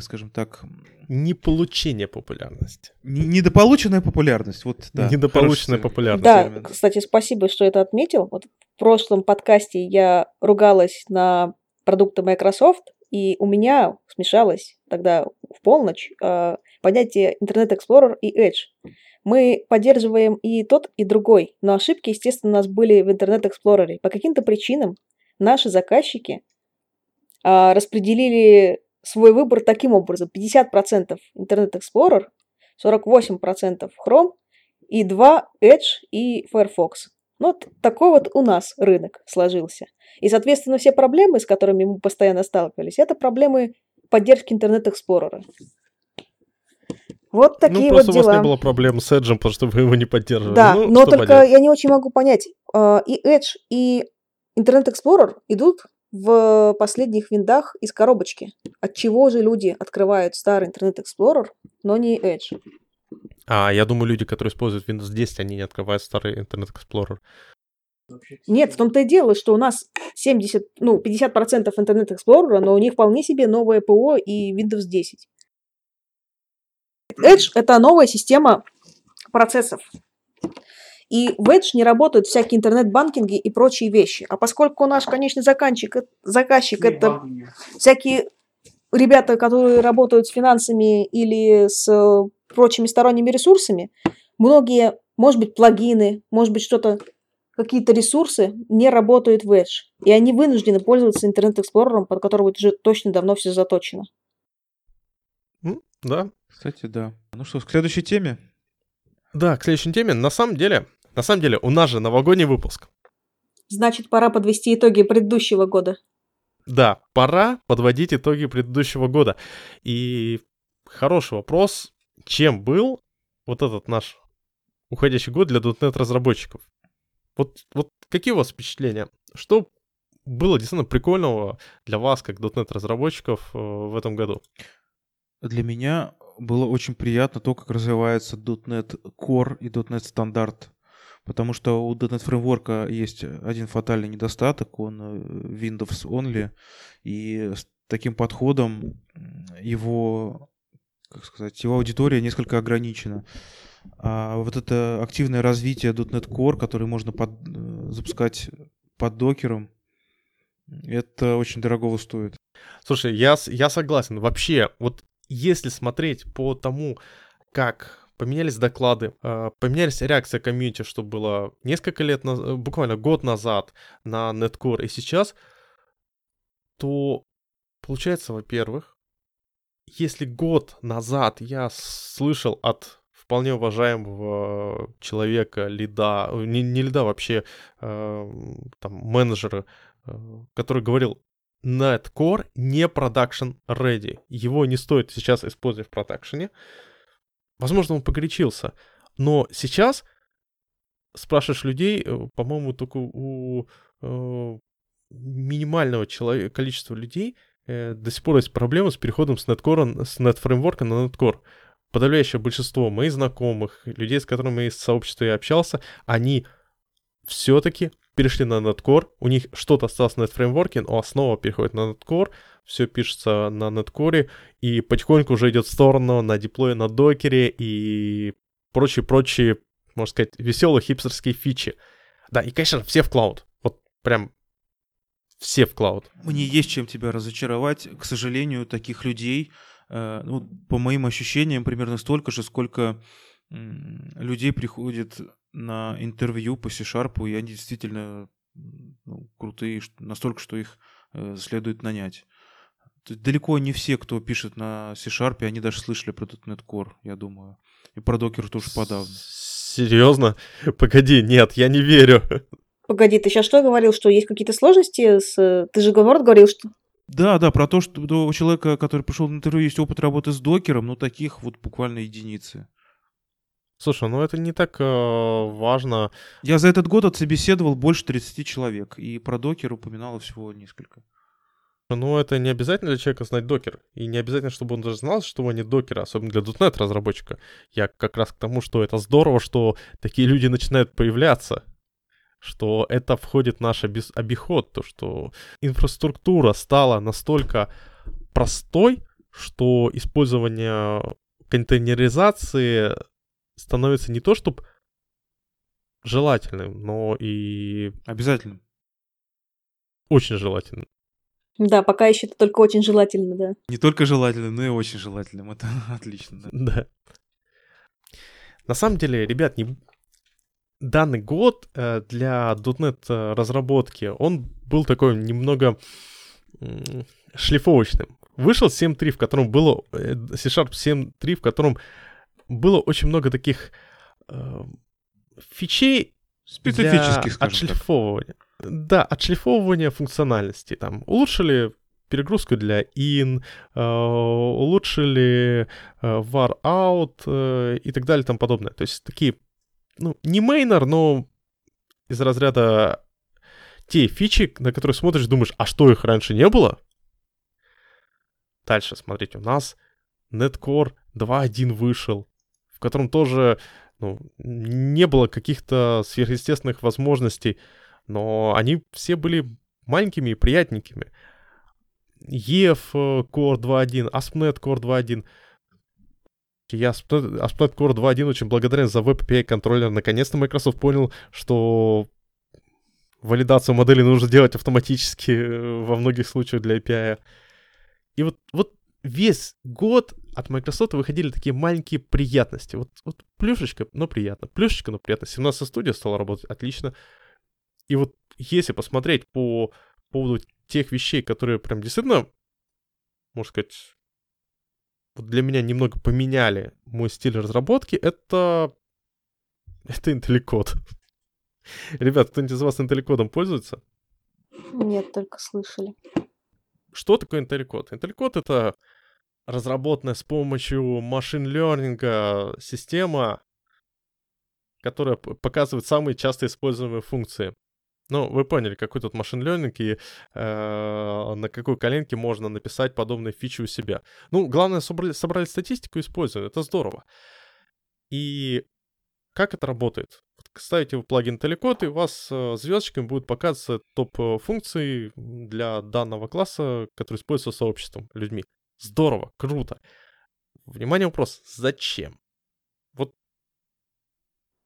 скажем так, не получение популярности. не- недополученная популярность. Вот, да, Недополученная популярность. Да, термин. кстати, спасибо, что это отметил. Вот в прошлом подкасте я ругалась на продукты Microsoft, и у меня смешалось тогда в полночь э, понятие Internet Explorer и Edge. Мы поддерживаем и тот, и другой, но ошибки, естественно, у нас были в Internet Explorer. По каким-то причинам наши заказчики а, распределили свой выбор таким образом. 50% Internet Explorer, 48% Chrome и 2 Edge и Firefox. Ну, вот такой вот у нас рынок сложился. И, соответственно, все проблемы, с которыми мы постоянно сталкивались, это проблемы поддержки Explorer. Вот такие ну, вот просто у вас дела. не было проблем с Edge, потому что вы его не поддерживали. Да, Ну, но только поделать. я не очень могу понять. э, И Edge, и Internet Explorer идут в последних виндах из коробочки. От чего же люди открывают старый Internet Explorer, но не Edge? А, я думаю, люди, которые используют Windows 10, они не открывают старый Internet Explorer. Нет, в том-то и дело, что у нас 70, ну, 50% Internet Explorer, но у них вполне себе новое ПО и Windows 10. Edge — это новая система процессов. И в Edge не работают всякие интернет-банкинги и прочие вещи. А поскольку наш конечный заказчик, заказчик это всякие ребята, которые работают с финансами или с э, прочими сторонними ресурсами, многие, может быть, плагины, может быть, что-то, какие-то ресурсы не работают в Edge. И они вынуждены пользоваться интернет-эксплорером, под которого уже точно давно все заточено. Да. Кстати, да. Ну что, к следующей теме. Да, к следующей теме. На самом деле, на самом деле, у нас же новогодний выпуск. Значит, пора подвести итоги предыдущего года. Да, пора подводить итоги предыдущего года. И хороший вопрос, чем был вот этот наш уходящий год для .NET разработчиков? Вот, вот какие у вас впечатления? Что было действительно прикольного для вас, как .NET разработчиков э, в этом году? Для меня было очень приятно то, как развивается .NET Core и .NET стандарт. Потому что у .NET фреймворка есть один фатальный недостаток, он э, Windows only, и с таким подходом его, как сказать, его аудитория несколько ограничена. А вот это активное развитие .NET Core, который можно под- э, запускать под докером, это очень дорогого стоит. Слушай, я, я согласен. Вообще, вот если смотреть по тому, как поменялись доклады, э, поменялись реакция комьюнити, что было несколько лет назад, буквально год назад на Netcore и сейчас, то получается, во-первых, если год назад я слышал от вполне уважаемого человека, лида, э, не, не лида, вообще э, там менеджера, э, который говорил, Netcore не production ready. Его не стоит сейчас использовать в продакшене. Возможно, он погорячился. Но сейчас спрашиваешь людей, э, по-моему, только у э, минимального человека, количества людей до сих пор есть проблемы с переходом с Netcore, с NetFramework на Netcore. Подавляющее большинство моих знакомых, людей, с которыми я из сообщества я общался, они все-таки перешли на Netcore, у них что-то осталось на NetFramework, но основа переходит на Netcore, все пишется на Netcore, и потихоньку уже идет в сторону на диплое на докере и прочие-прочие, можно сказать, веселые хипстерские фичи. Да, и, конечно, все в клауд. Вот прям все в клауд. Мне есть чем тебя разочаровать. К сожалению, таких людей, э, ну, по моим ощущениям, примерно столько же, сколько людей приходит на интервью по C-Sharp, и они действительно ну, крутые, настолько, что их э, следует нанять. Далеко не все, кто пишет на C-Sharp, они даже слышали про .NET Core, я думаю. И про докер тоже подавно. Серьезно? Погоди, нет, я не верю. Погоди, ты сейчас что говорил, что есть какие-то сложности с... Ты же наоборот говорил, что... Да, да, про то, что у человека, который пришел на интервью, есть опыт работы с докером, но таких вот буквально единицы. Слушай, ну это не так э, важно. Я за этот год отсобеседовал больше 30 человек, и про докер упоминало всего несколько. Ну, это не обязательно для человека знать докер. И не обязательно, чтобы он даже знал, что они докеры, особенно для .NET разработчика. Я как раз к тому, что это здорово, что такие люди начинают появляться что это входит в наш обиход, то, что инфраструктура стала настолько простой, что использование контейнеризации становится не то, чтобы желательным, но и... Обязательным. Очень желательным. Да, пока еще это только очень желательно, да. Не только желательным, но и очень желательным. Это отлично, да. Да. На самом деле, ребят, не, данный год э, для .NET э, разработки, он был такой немного шлифовочным. Вышел 7.3, в котором было э, C-Sharp 7.3, в котором было очень много таких э, фичей специфических, для отшлифовывания. Так. Да, отшлифовывания функциональности. Там улучшили перегрузку для in, э, улучшили э, var out э, и так далее и тому подобное. То есть такие ну, не мейнер, но из разряда те фичи, на которые смотришь, думаешь, а что их раньше не было? Дальше, смотрите, у нас Netcore 2.1 вышел, в котором тоже ну, не было каких-то сверхъестественных возможностей, но они все были маленькими и приятненькими. EF Core 2.1, ASP.NET Core 2.1 — я ASP.NET Core 2.1 очень благодарен за Web контроллер. Наконец-то Microsoft понял, что валидацию модели нужно делать автоматически э, во многих случаях для API. И вот, вот весь год от Microsoft выходили такие маленькие приятности. Вот, вот плюшечка, но приятно. Плюшечка, но приятно. 17 студия стала работать отлично. И вот если посмотреть по поводу тех вещей, которые прям действительно, можно сказать, вот для меня немного поменяли мой стиль разработки, это... Это интелликод. Ребят, кто-нибудь из вас интелликодом пользуется? Нет, только слышали. Что такое интелликод? Интелликод — это разработанная с помощью машин-лернинга система, которая показывает самые часто используемые функции. Ну, вы поняли, какой тут машин learning и э, на какой коленке можно написать подобные фичи у себя. Ну, главное, собрали, собрали статистику и используем. Это здорово. И как это работает? Ставите вы плагин Telecode, и у вас э, звездочками будет показываться топ э, для данного класса, который используется сообществом, людьми. Здорово, круто. Внимание, вопрос. Зачем? Вот.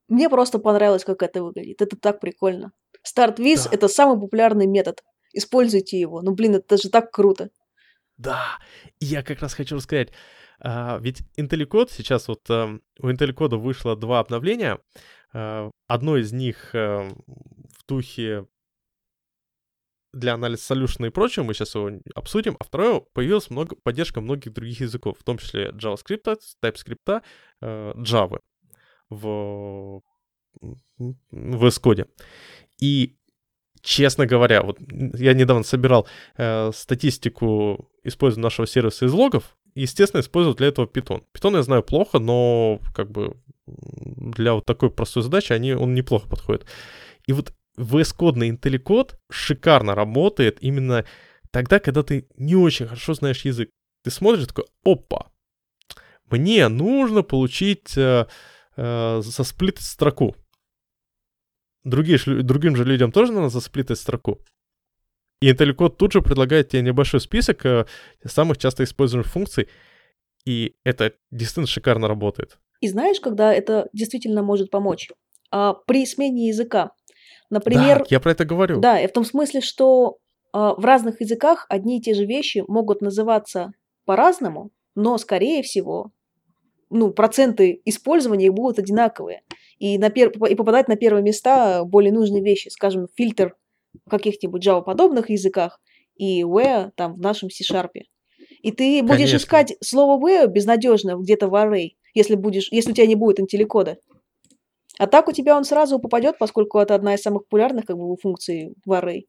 Мне просто понравилось, как это выглядит. Это так прикольно. StartWiz да. это самый популярный метод. Используйте его. Ну, блин, это же так круто. Да, и я как раз хочу рассказать. А, ведь IntelliCode сейчас вот а, у IntelliCode вышло два обновления. А, одно из них а, в духе для анализа solution и прочего, мы сейчас его обсудим, а второе, появилась много, поддержка многих других языков, в том числе JavaScript, TypeScript, э, Java в, в S-коде. И, честно говоря, вот я недавно собирал э, статистику использования нашего сервиса из логов. Естественно, использую для этого Python. Python я знаю плохо, но как бы для вот такой простой задачи они, он неплохо подходит. И вот VS-кодный IntelliCode шикарно работает именно тогда, когда ты не очень хорошо знаешь язык. Ты смотришь такой, опа, мне нужно получить э, э, сосплитать строку другие, другим же людям тоже надо засплитать строку. И IntelliCode тут же предлагает тебе небольшой список э, самых часто используемых функций, и это действительно шикарно работает. И знаешь, когда это действительно может помочь? А, при смене языка. Например... Да, я про это говорю. Да, и в том смысле, что а, в разных языках одни и те же вещи могут называться по-разному, но, скорее всего, ну, проценты использования будут одинаковые и, на пер... и попадать на первые места более нужные вещи, скажем, фильтр в каких-нибудь Java-подобных языках и where там в нашем C-Sharp. И ты будешь Конечно. искать слово where безнадежно где-то в array, если, будешь, если у тебя не будет интелликода. А так у тебя он сразу попадет, поскольку это одна из самых популярных как бы, функций в array.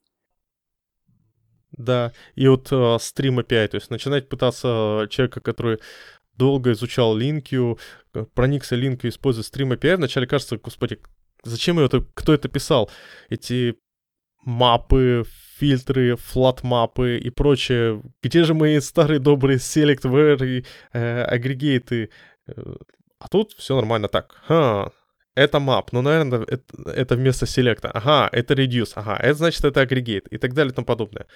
Да, и вот э, стрим API, то есть начинать пытаться человека, который долго изучал линкию, э, проникся линкию, используя стрим API, вначале кажется, господи, зачем это, кто это писал? Эти мапы, фильтры, флат-мапы и прочее. Где же мои старые добрые select, и э, агрегейты? Э, а тут все нормально так. Ха, это map, ну, наверное, это, это вместо селекта. Ага, это reduce, ага, это значит, это агрегейт и так далее и тому подобное.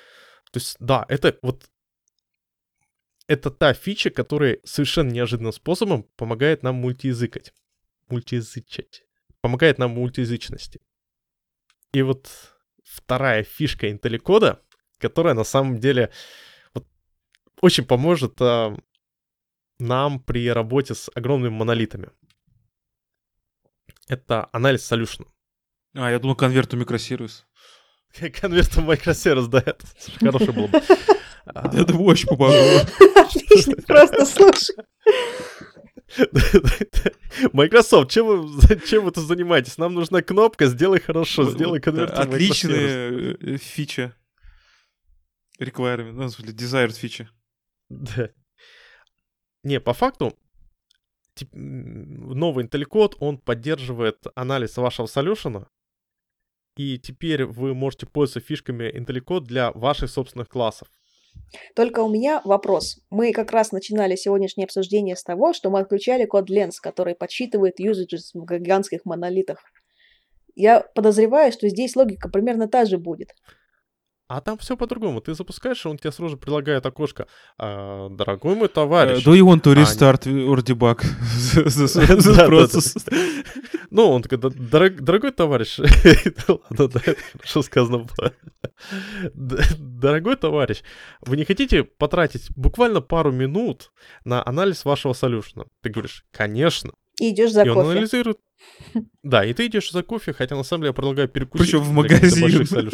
То есть, да, это вот это та фича, которая совершенно неожиданным способом помогает нам мультиязыкать. Мультиязычать. Помогает нам мультиязычности. И вот вторая фишка интелликода, которая на самом деле вот, очень поможет а, нам при работе с огромными монолитами. Это анализ solution. А, я думал, конверт конверту микросервис. Конверт в microservice, да, это хороший был бы. Это очень помогло. Просто слушай. Microsoft, чем вы, чем вы тут занимаетесь? Нам нужна кнопка «Сделай хорошо», «Сделай конверт». Отличная э, фича. Requirement, ну, в смысле, desired фича. Да. Не, по факту, новый IntelliCode, он поддерживает анализ вашего солюшена, и теперь вы можете пользоваться фишками IntelliCode для ваших собственных классов. Только у меня вопрос. Мы как раз начинали сегодняшнее обсуждение с того, что мы отключали код Lens, который подсчитывает usages в гигантских монолитах. Я подозреваю, что здесь логика примерно та же будет. А там все по-другому. Ты запускаешь, и он тебе сразу предлагает окошко. А, дорогой мой товарищ. Do you want to restart or debug the process? Ну, он такой, дорогой товарищ. Ладно, да, это хорошо сказано было. Дорогой товарищ, вы не хотите потратить буквально пару минут на анализ вашего солюшена? Ты говоришь, конечно. И идешь за и кофе. он анализирует. Да, и ты идешь за кофе, хотя на самом деле я предлагаю перекусить. Причем в магазин.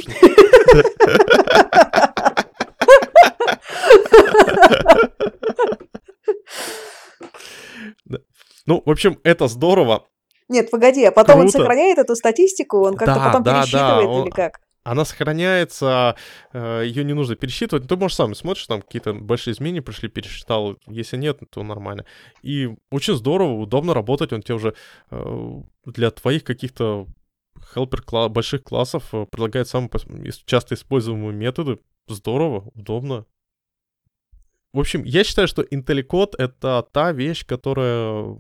Ну, в общем, это здорово. Нет, погоди, а потом Круто. он сохраняет эту статистику, он как-то да, потом да, пересчитывает да, он... или как? Она сохраняется, э, ее не нужно пересчитывать. Ты можешь сам смотришь, там какие-то большие изменения пришли, пересчитал. Если нет, то нормально. И очень здорово, удобно работать. Он тебе уже э, для твоих каких-то helper кла- больших классов э, предлагает самые часто используемые методы. Здорово, удобно. В общем, я считаю, что IntelliCode — это та вещь, которая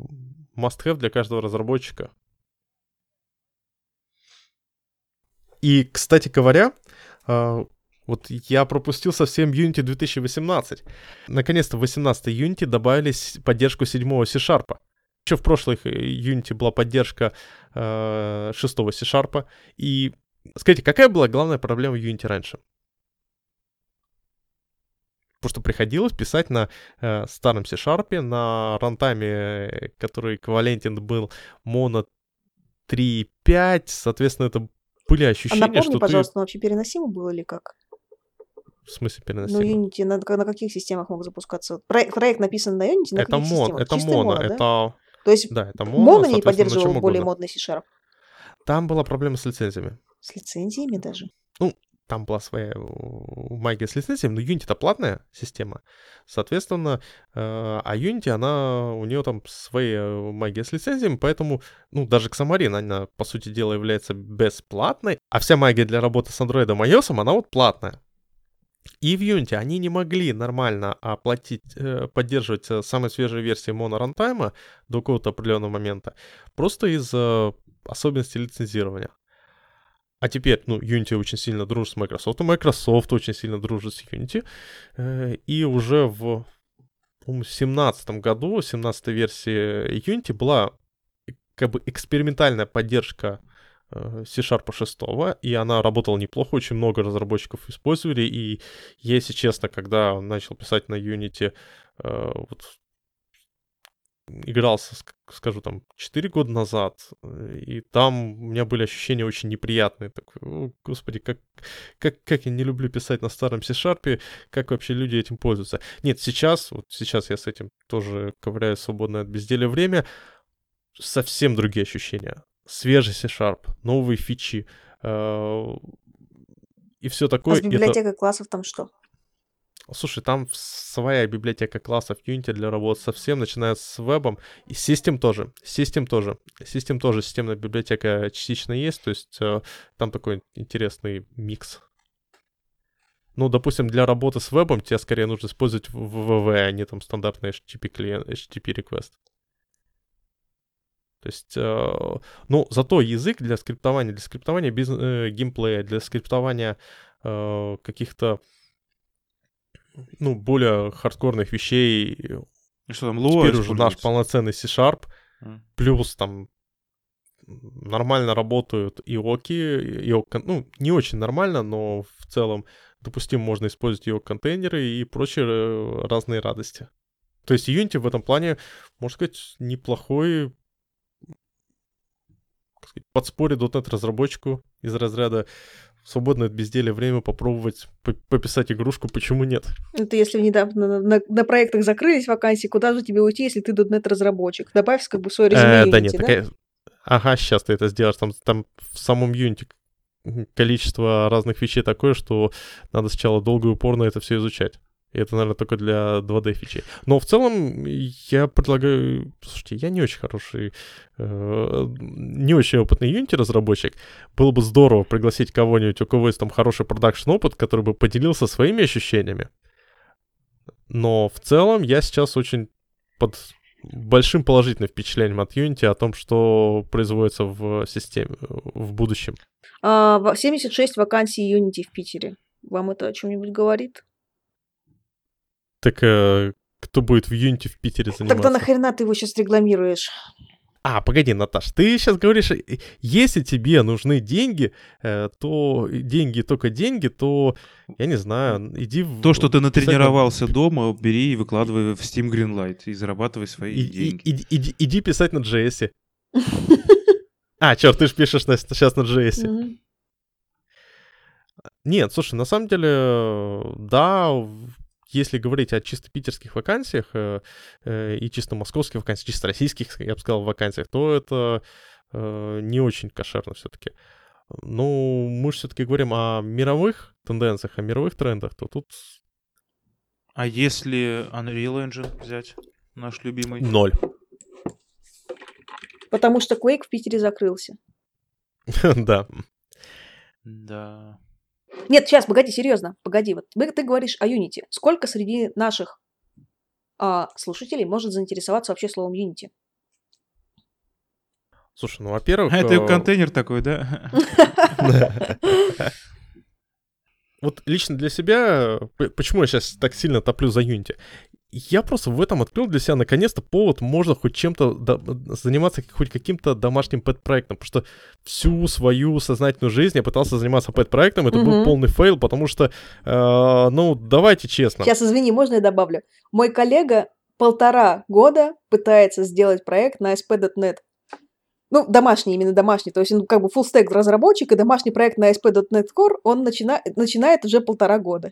must-have для каждого разработчика. И, кстати говоря, а, вот я пропустил совсем Unity 2018. Наконец-то в 18 Unity добавились поддержку 7 C-Sharp. Еще в прошлых э, Unity была поддержка э, 6 C-Sharp. И скажите, какая была главная проблема в Unity раньше? Потому что приходилось писать на э, старом C-Sharp, на рантайме, который эквивалентен был Mono 3.5, соответственно, это были а ощущения, а напомни, что пожалуйста, ты... вообще переносимо было или как? В смысле переносимо? Ну, Unity на, на каких системах мог запускаться? Проект, проект написан на Unity, на это каких мон, системах? Это Чистый моно, это... Да? То есть да, это моно, моно не поддерживал более модный C-Sharp? Там была проблема с лицензиями. С лицензиями даже? Ну, там была своя магия с лицензиями, но Unity это платная система, соответственно, э, а Unity, она, у нее там своя магия с лицензиями, поэтому, ну, даже Xamarin, она, по сути дела, является бесплатной, а вся магия для работы с Android и iOS, она вот платная. И в Unity они не могли нормально оплатить, э, поддерживать э, самые свежие версии Mono Runtime до какого-то определенного момента, просто из-за особенностей лицензирования. А теперь, ну, Unity очень сильно дружит с Microsoft, Microsoft очень сильно дружит с Unity. Э, и уже в, по-моему, 17 году, 17 версии Unity была как бы экспериментальная поддержка C-Sharp 6, и она работала неплохо, очень много разработчиков использовали, и если честно, когда начал писать на Unity э, вот игрался, скажу, там, 4 года назад, э, и там у меня были ощущения очень неприятные. Так, господи, как, как, как я не люблю писать на старом C-Sharp, как вообще люди этим пользуются. Нет, сейчас, вот сейчас я с этим тоже ковыряю свободное от безделия время, совсем другие ощущения. Свежий C-Sharp, новые фичи, э, и все А такое. с и это- библиотекой классов там что? Слушай, там своя библиотека классов Unity для работы совсем, начиная с вебом. И System тоже. System тоже. System тоже системная библиотека частично есть, то есть э, там такой интересный микс. Ну, допустим, для работы с вебом тебе скорее нужно использовать www, а не там стандартный HTTP клиент, HTTP request. То есть, э, ну, зато язык для скриптования, для скриптования бизнес, э, геймплея, для скриптования э, каких-то ну, более хардкорных вещей. И что там, Lua Теперь уже наш полноценный C-Sharp, А. плюс там нормально работают и оки, и ок- ну, не очень нормально, но в целом допустим, можно использовать его контейнеры и прочие э, разные радости. То есть Unity в этом плане, можно сказать, неплохой как сказать, подспорье .NET разработчику из разряда в свободное от безделия время попробовать по- пописать игрушку, почему нет? Это если внедавно на, на- на проектах закрылись вакансии, куда же тебе уйти, если ты .NET разработчик? Добавь как бы свое резюме Э, Unity, да нет, да? такая- Ага, сейчас ты это сделаешь. Там, там в самом Unity количество разных вещей такое, что надо сначала долго и упорно это все изучать. Это, наверное, только для 2D фичей. Но в целом я предлагаю... Слушайте, я не очень хороший, э, не очень опытный Unity разработчик. Было бы здорово пригласить кого-нибудь, у кого есть там хороший продакшн опыт, который бы поделился своими ощущениями. Но в целом я сейчас очень под большим положительным впечатлением от Unity о том, что производится в системе в будущем. А, во- 76 вакансий Unity в Питере. Вам это о чем-нибудь говорит? Так э, кто будет в Unity в Питере заниматься? Тогда нахрена ты его сейчас рекламируешь? А, погоди, Наташ, ты сейчас говоришь, э, если тебе нужны деньги, э, то деньги только деньги, то, я не знаю, иди в... То, что ты писать на- натренировался дома, бери и выкладывай в Steam Greenlight и зарабатывай свои и- и- деньги. иди, иди- писать на JS. А, черт, ты же пишешь на- сейчас на JS. Нет, слушай, на самом деле, да, если говорить о чисто питерских вакансиях э, э, и чисто московских вакансиях, чисто российских, я бы сказал, вакансиях, то это э, не очень кошерно все-таки. Ну, мы же все-таки говорим о мировых тенденциях, о мировых трендах, то тут А если Unreal Engine взять, наш любимый? ноль. Потому что Quake в Питере закрылся. Да. Да. Нет, сейчас, погоди, серьезно, погоди. Вот ты говоришь о Unity. Сколько среди наших а, слушателей может заинтересоваться вообще словом Unity? Слушай, ну, во-первых... А это э, контейнер такой, да? Вот лично для себя, почему я сейчас так сильно топлю за Unity? Я просто в этом открыл для себя наконец-то повод, можно хоть чем-то до- заниматься хоть каким-то домашним pet-проектом, потому что всю свою сознательную жизнь я пытался заниматься pet-проектом, это был Мгм. полный fail, потому что, э, ну, давайте честно. Сейчас, извини, можно я добавлю? Мой коллега полтора года пытается сделать проект на ASP.NET. Ну, домашний, именно домашний. То есть он как бы full stack разработчик, и домашний проект на ASP.NET Core он начина... начинает уже полтора года.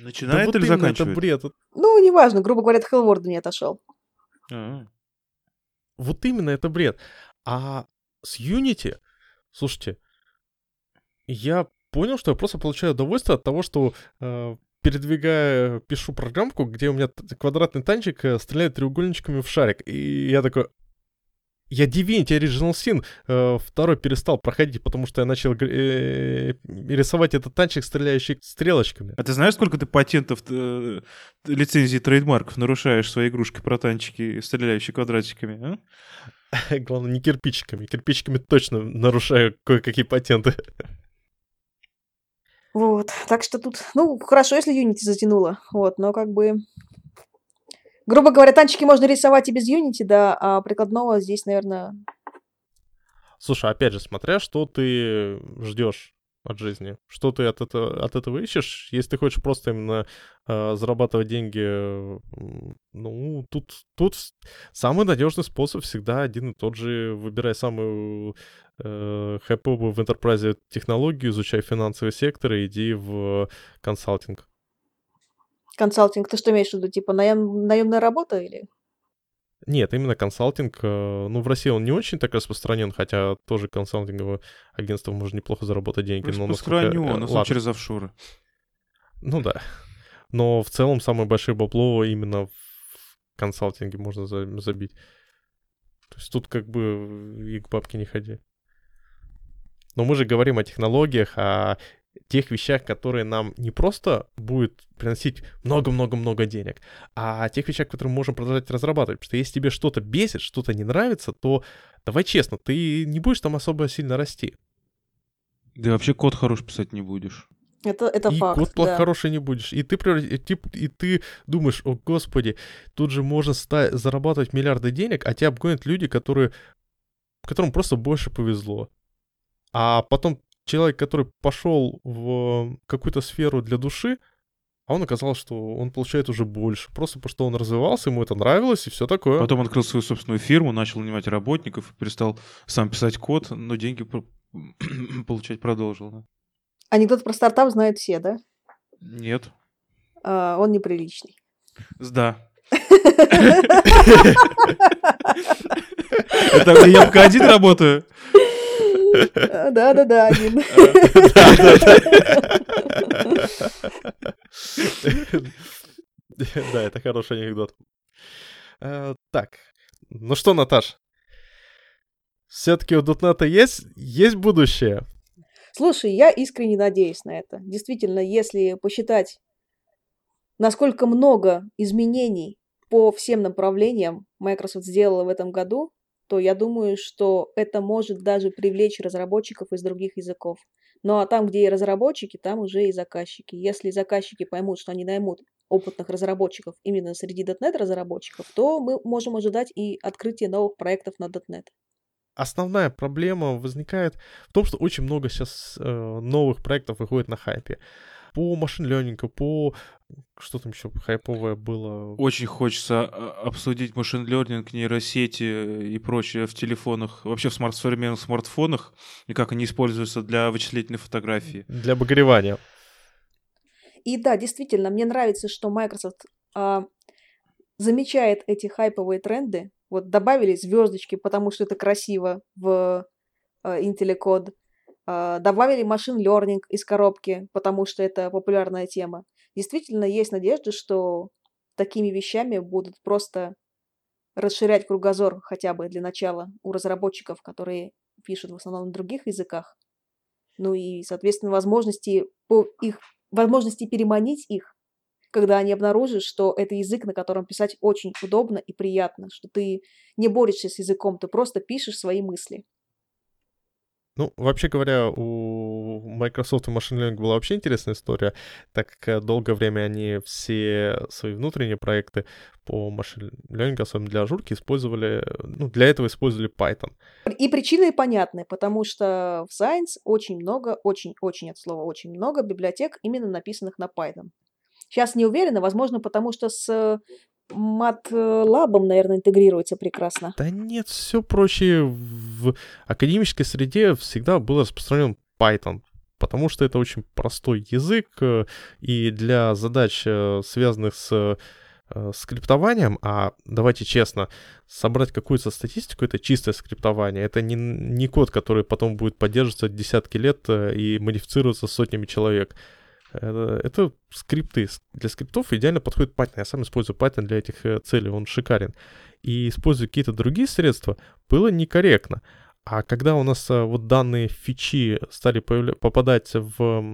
Да Начинает вот или именно, это заканчивает? бред. Ну, неважно, грубо говоря, от Хеллворда не отошел. А, Вот именно это бред. А с Unity, слушайте, я понял, что я просто получаю удовольствие от того, что э, передвигая, пишу программку, где у меня квадратный танчик э, стреляет треугольничками в шарик. И я такой... Я Divinity Original Sin э, второй перестал проходить, потому что я начал э, рисовать этот танчик, стреляющий стрелочками. А ты знаешь, сколько ты патентов, э, лицензий, трейдмарков нарушаешь своей игрушкой про танчики, стреляющие квадратиками? а? Главное, не кирпичиками. Кирпичиками точно нарушаю кое-какие патенты. Вот, так что тут, ну, хорошо, если Unity затянуло, вот, но как бы, грубо говоря, танчики можно рисовать и без Unity, да, а прикладного здесь, наверное, Слушай, опять же, смотря что ты ждешь от жизни, что ты от этого, от этого ищешь, если ты хочешь просто именно э, зарабатывать деньги, ну, тут, тут самый надежный способ всегда один и тот же. Выбирай самую э, хайповую в enterprise технологию, изучай финансовый сектор и иди в консалтинг. Консалтинг, ты что имеешь в виду, типа наем, наемная работа или? Нет, именно консалтинг. э, Ну, в России он не очень так распространен, хотя тоже консалтинговое агентство может неплохо заработать деньги. но насколько, Распространен, но ладно. через офшоры. Ну да. Но в целом самое большое бабло именно в консалтинге можно за- забить. То есть тут как бы и к бабке не ходи. Но мы же говорим о технологиях, о тех вещах, которые нам не просто будет приносить много-много-много денег, а о тех вещах, которые мы можем продолжать разрабатывать. Потому что если тебе что-то бесит, что-то не нравится, то давай честно, ты не будешь там особо сильно расти. Да и вообще код хорош писать не будешь. Это, это и факт, код плохо да. хороший не будешь. И ты, и, ты, и ты думаешь, о господи, тут же можно ста- зарабатывать миллиарды денег, а тебя обгонят люди, которые, которым просто больше повезло. А потом человек, который пошел в какую-то сферу для души, а он оказался, что он получает уже больше. Просто потому что он развивался, ему это нравилось и все такое. Потом открыл свою собственную фирму, начал нанимать работников, перестал сам писать код, но деньги получать продолжил. да. Анекдот про стартап знают все, да? Нет. А, он неприличный. Да. Это я пока один работаю. Да-да-да, один. Да, это хороший анекдот. Э, Так, ну что, Наташ? Все-таки у Дотнета есть, есть будущее? Слушай, я искренне надеюсь на это. Действительно, если посчитать, насколько много изменений по всем направлениям Microsoft сделала в этом году, то я думаю, что это может даже привлечь разработчиков из других языков. Ну а там, где и разработчики, там уже и заказчики. Если заказчики поймут, что они наймут опытных разработчиков именно среди .NET разработчиков, то мы можем ожидать и открытия новых проектов на .NET. Основная проблема возникает в том, что очень много сейчас э, новых проектов выходит на хайпе. По machine learning у, по... Что там еще хайповое было? Очень хочется а, обсудить machine learning, нейросети и прочее в телефонах, вообще в смарт современных смартфонах, и как они используются для вычислительной фотографии. Для обогревания. И да, действительно, мне нравится, что Microsoft а, замечает эти хайповые тренды. Вот добавили звездочки, потому что это красиво в а, IntelliCode. А, добавили машин learning из коробки, потому что это популярная тема. Действительно, есть надежда, что такими вещами будут просто расширять кругозор хотя бы для начала у разработчиков, которые пишут в основном на других языках. Ну и, соответственно, возможности по их возможности переманить их, когда они обнаружат, что это язык, на котором писать очень удобно и приятно, что ты не борешься с языком, ты просто пишешь свои мысли. Ну, вообще говоря, у Microsoft и Machine Learning была вообще интересная история, так как долгое время они все свои внутренние проекты по Machine Learning, особенно для ажурки, использовали, ну, для этого использовали Python. И причины понятны, потому что в Science очень много, очень-очень от слова очень много библиотек, именно написанных на Python. Сейчас не уверена, возможно, потому что с MATLAB, наверное, интегрируется прекрасно. Да нет, все проще. В академической среде всегда был распространен Python, потому что это очень простой язык, э, и для задач, э, связанных с э, скриптованием, а давайте честно, собрать какую-то статистику, это чистое скриптование, это не, не код, который потом будет поддерживаться десятки лет э, и модифицироваться сотнями человек. Это, это скрипты. Для скриптов идеально подходит Python. Я сам использую Python для этих э, целей, он шикарен. И использовать какие-то другие средства было некорректно. А когда у нас э, вот данные фичи стали появля- попадать в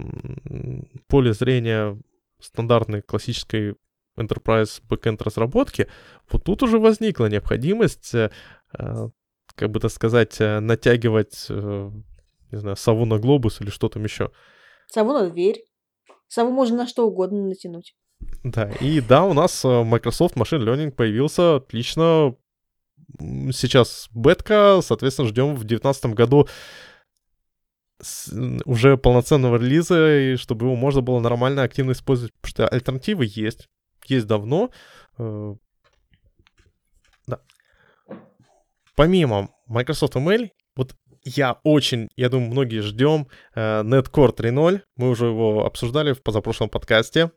поле зрения стандартной классической enterprise backend разработки, вот тут уже возникла необходимость, э, э, как бы так сказать, э, натягивать, э, не знаю, сову на глобус или что там еще. Сову на дверь. Сову можно на что угодно натянуть. Да, и да, у нас э, Microsoft Machine Learning появился отлично. Сейчас бетка, соответственно, ждем в 2019 году уже полноценного релиза, и чтобы его можно было нормально, активно использовать, потому что альтернативы есть, есть давно. Э, Да. Помимо Microsoft ML, я очень, я думаю, многие ждем э, Netcore 3.0. Мы уже его обсуждали в позапрошлом подкасте.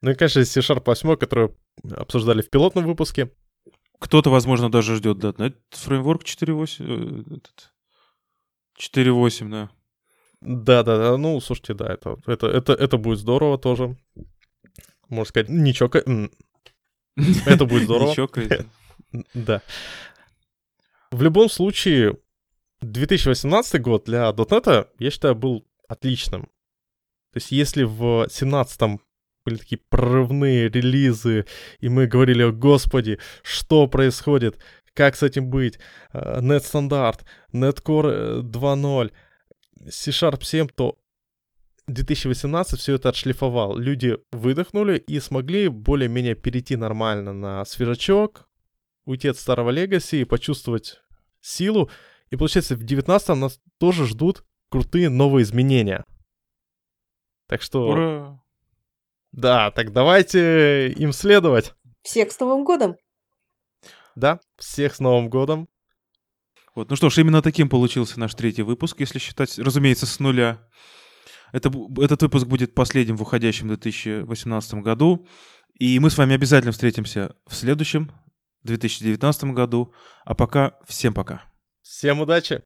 Ну и, конечно, C-Sharp 8, которую обсуждали в пилотном выпуске. Кто-то, возможно, даже ждет .NET фреймворк 4.8. э, этот, 4.8, да. Да-да-да, ну, слушайте, да, это, это, это, это будет здорово тоже. Можно сказать, ничего, это будет здорово. Ничего. Да. В любом случае, 2018 год для .NET, я считаю, был отличным. То есть если в 17 были такие прорывные релизы, и мы говорили, о господи, что происходит, как с этим быть, Э, Net стандарт, Netcore э, 2.0, C-Sharp 7, то 2018 все это отшлифовал. Люди выдохнули и смогли более-менее перейти нормально на свежачок, уйти от старого легаси и почувствовать силу. И получается, в 19 нас тоже ждут крутые новые изменения. Так что, Ура! да, так давайте им следовать. Всех с Новым годом! Да, всех с Новым годом. Вот, ну что ж, именно таким получился наш третий выпуск, если считать, разумеется, с нуля. Это, этот выпуск будет последним в уходящем 2018 году. И мы с вами обязательно встретимся в следующем, 2019 году. А пока всем пока. Всем удачи!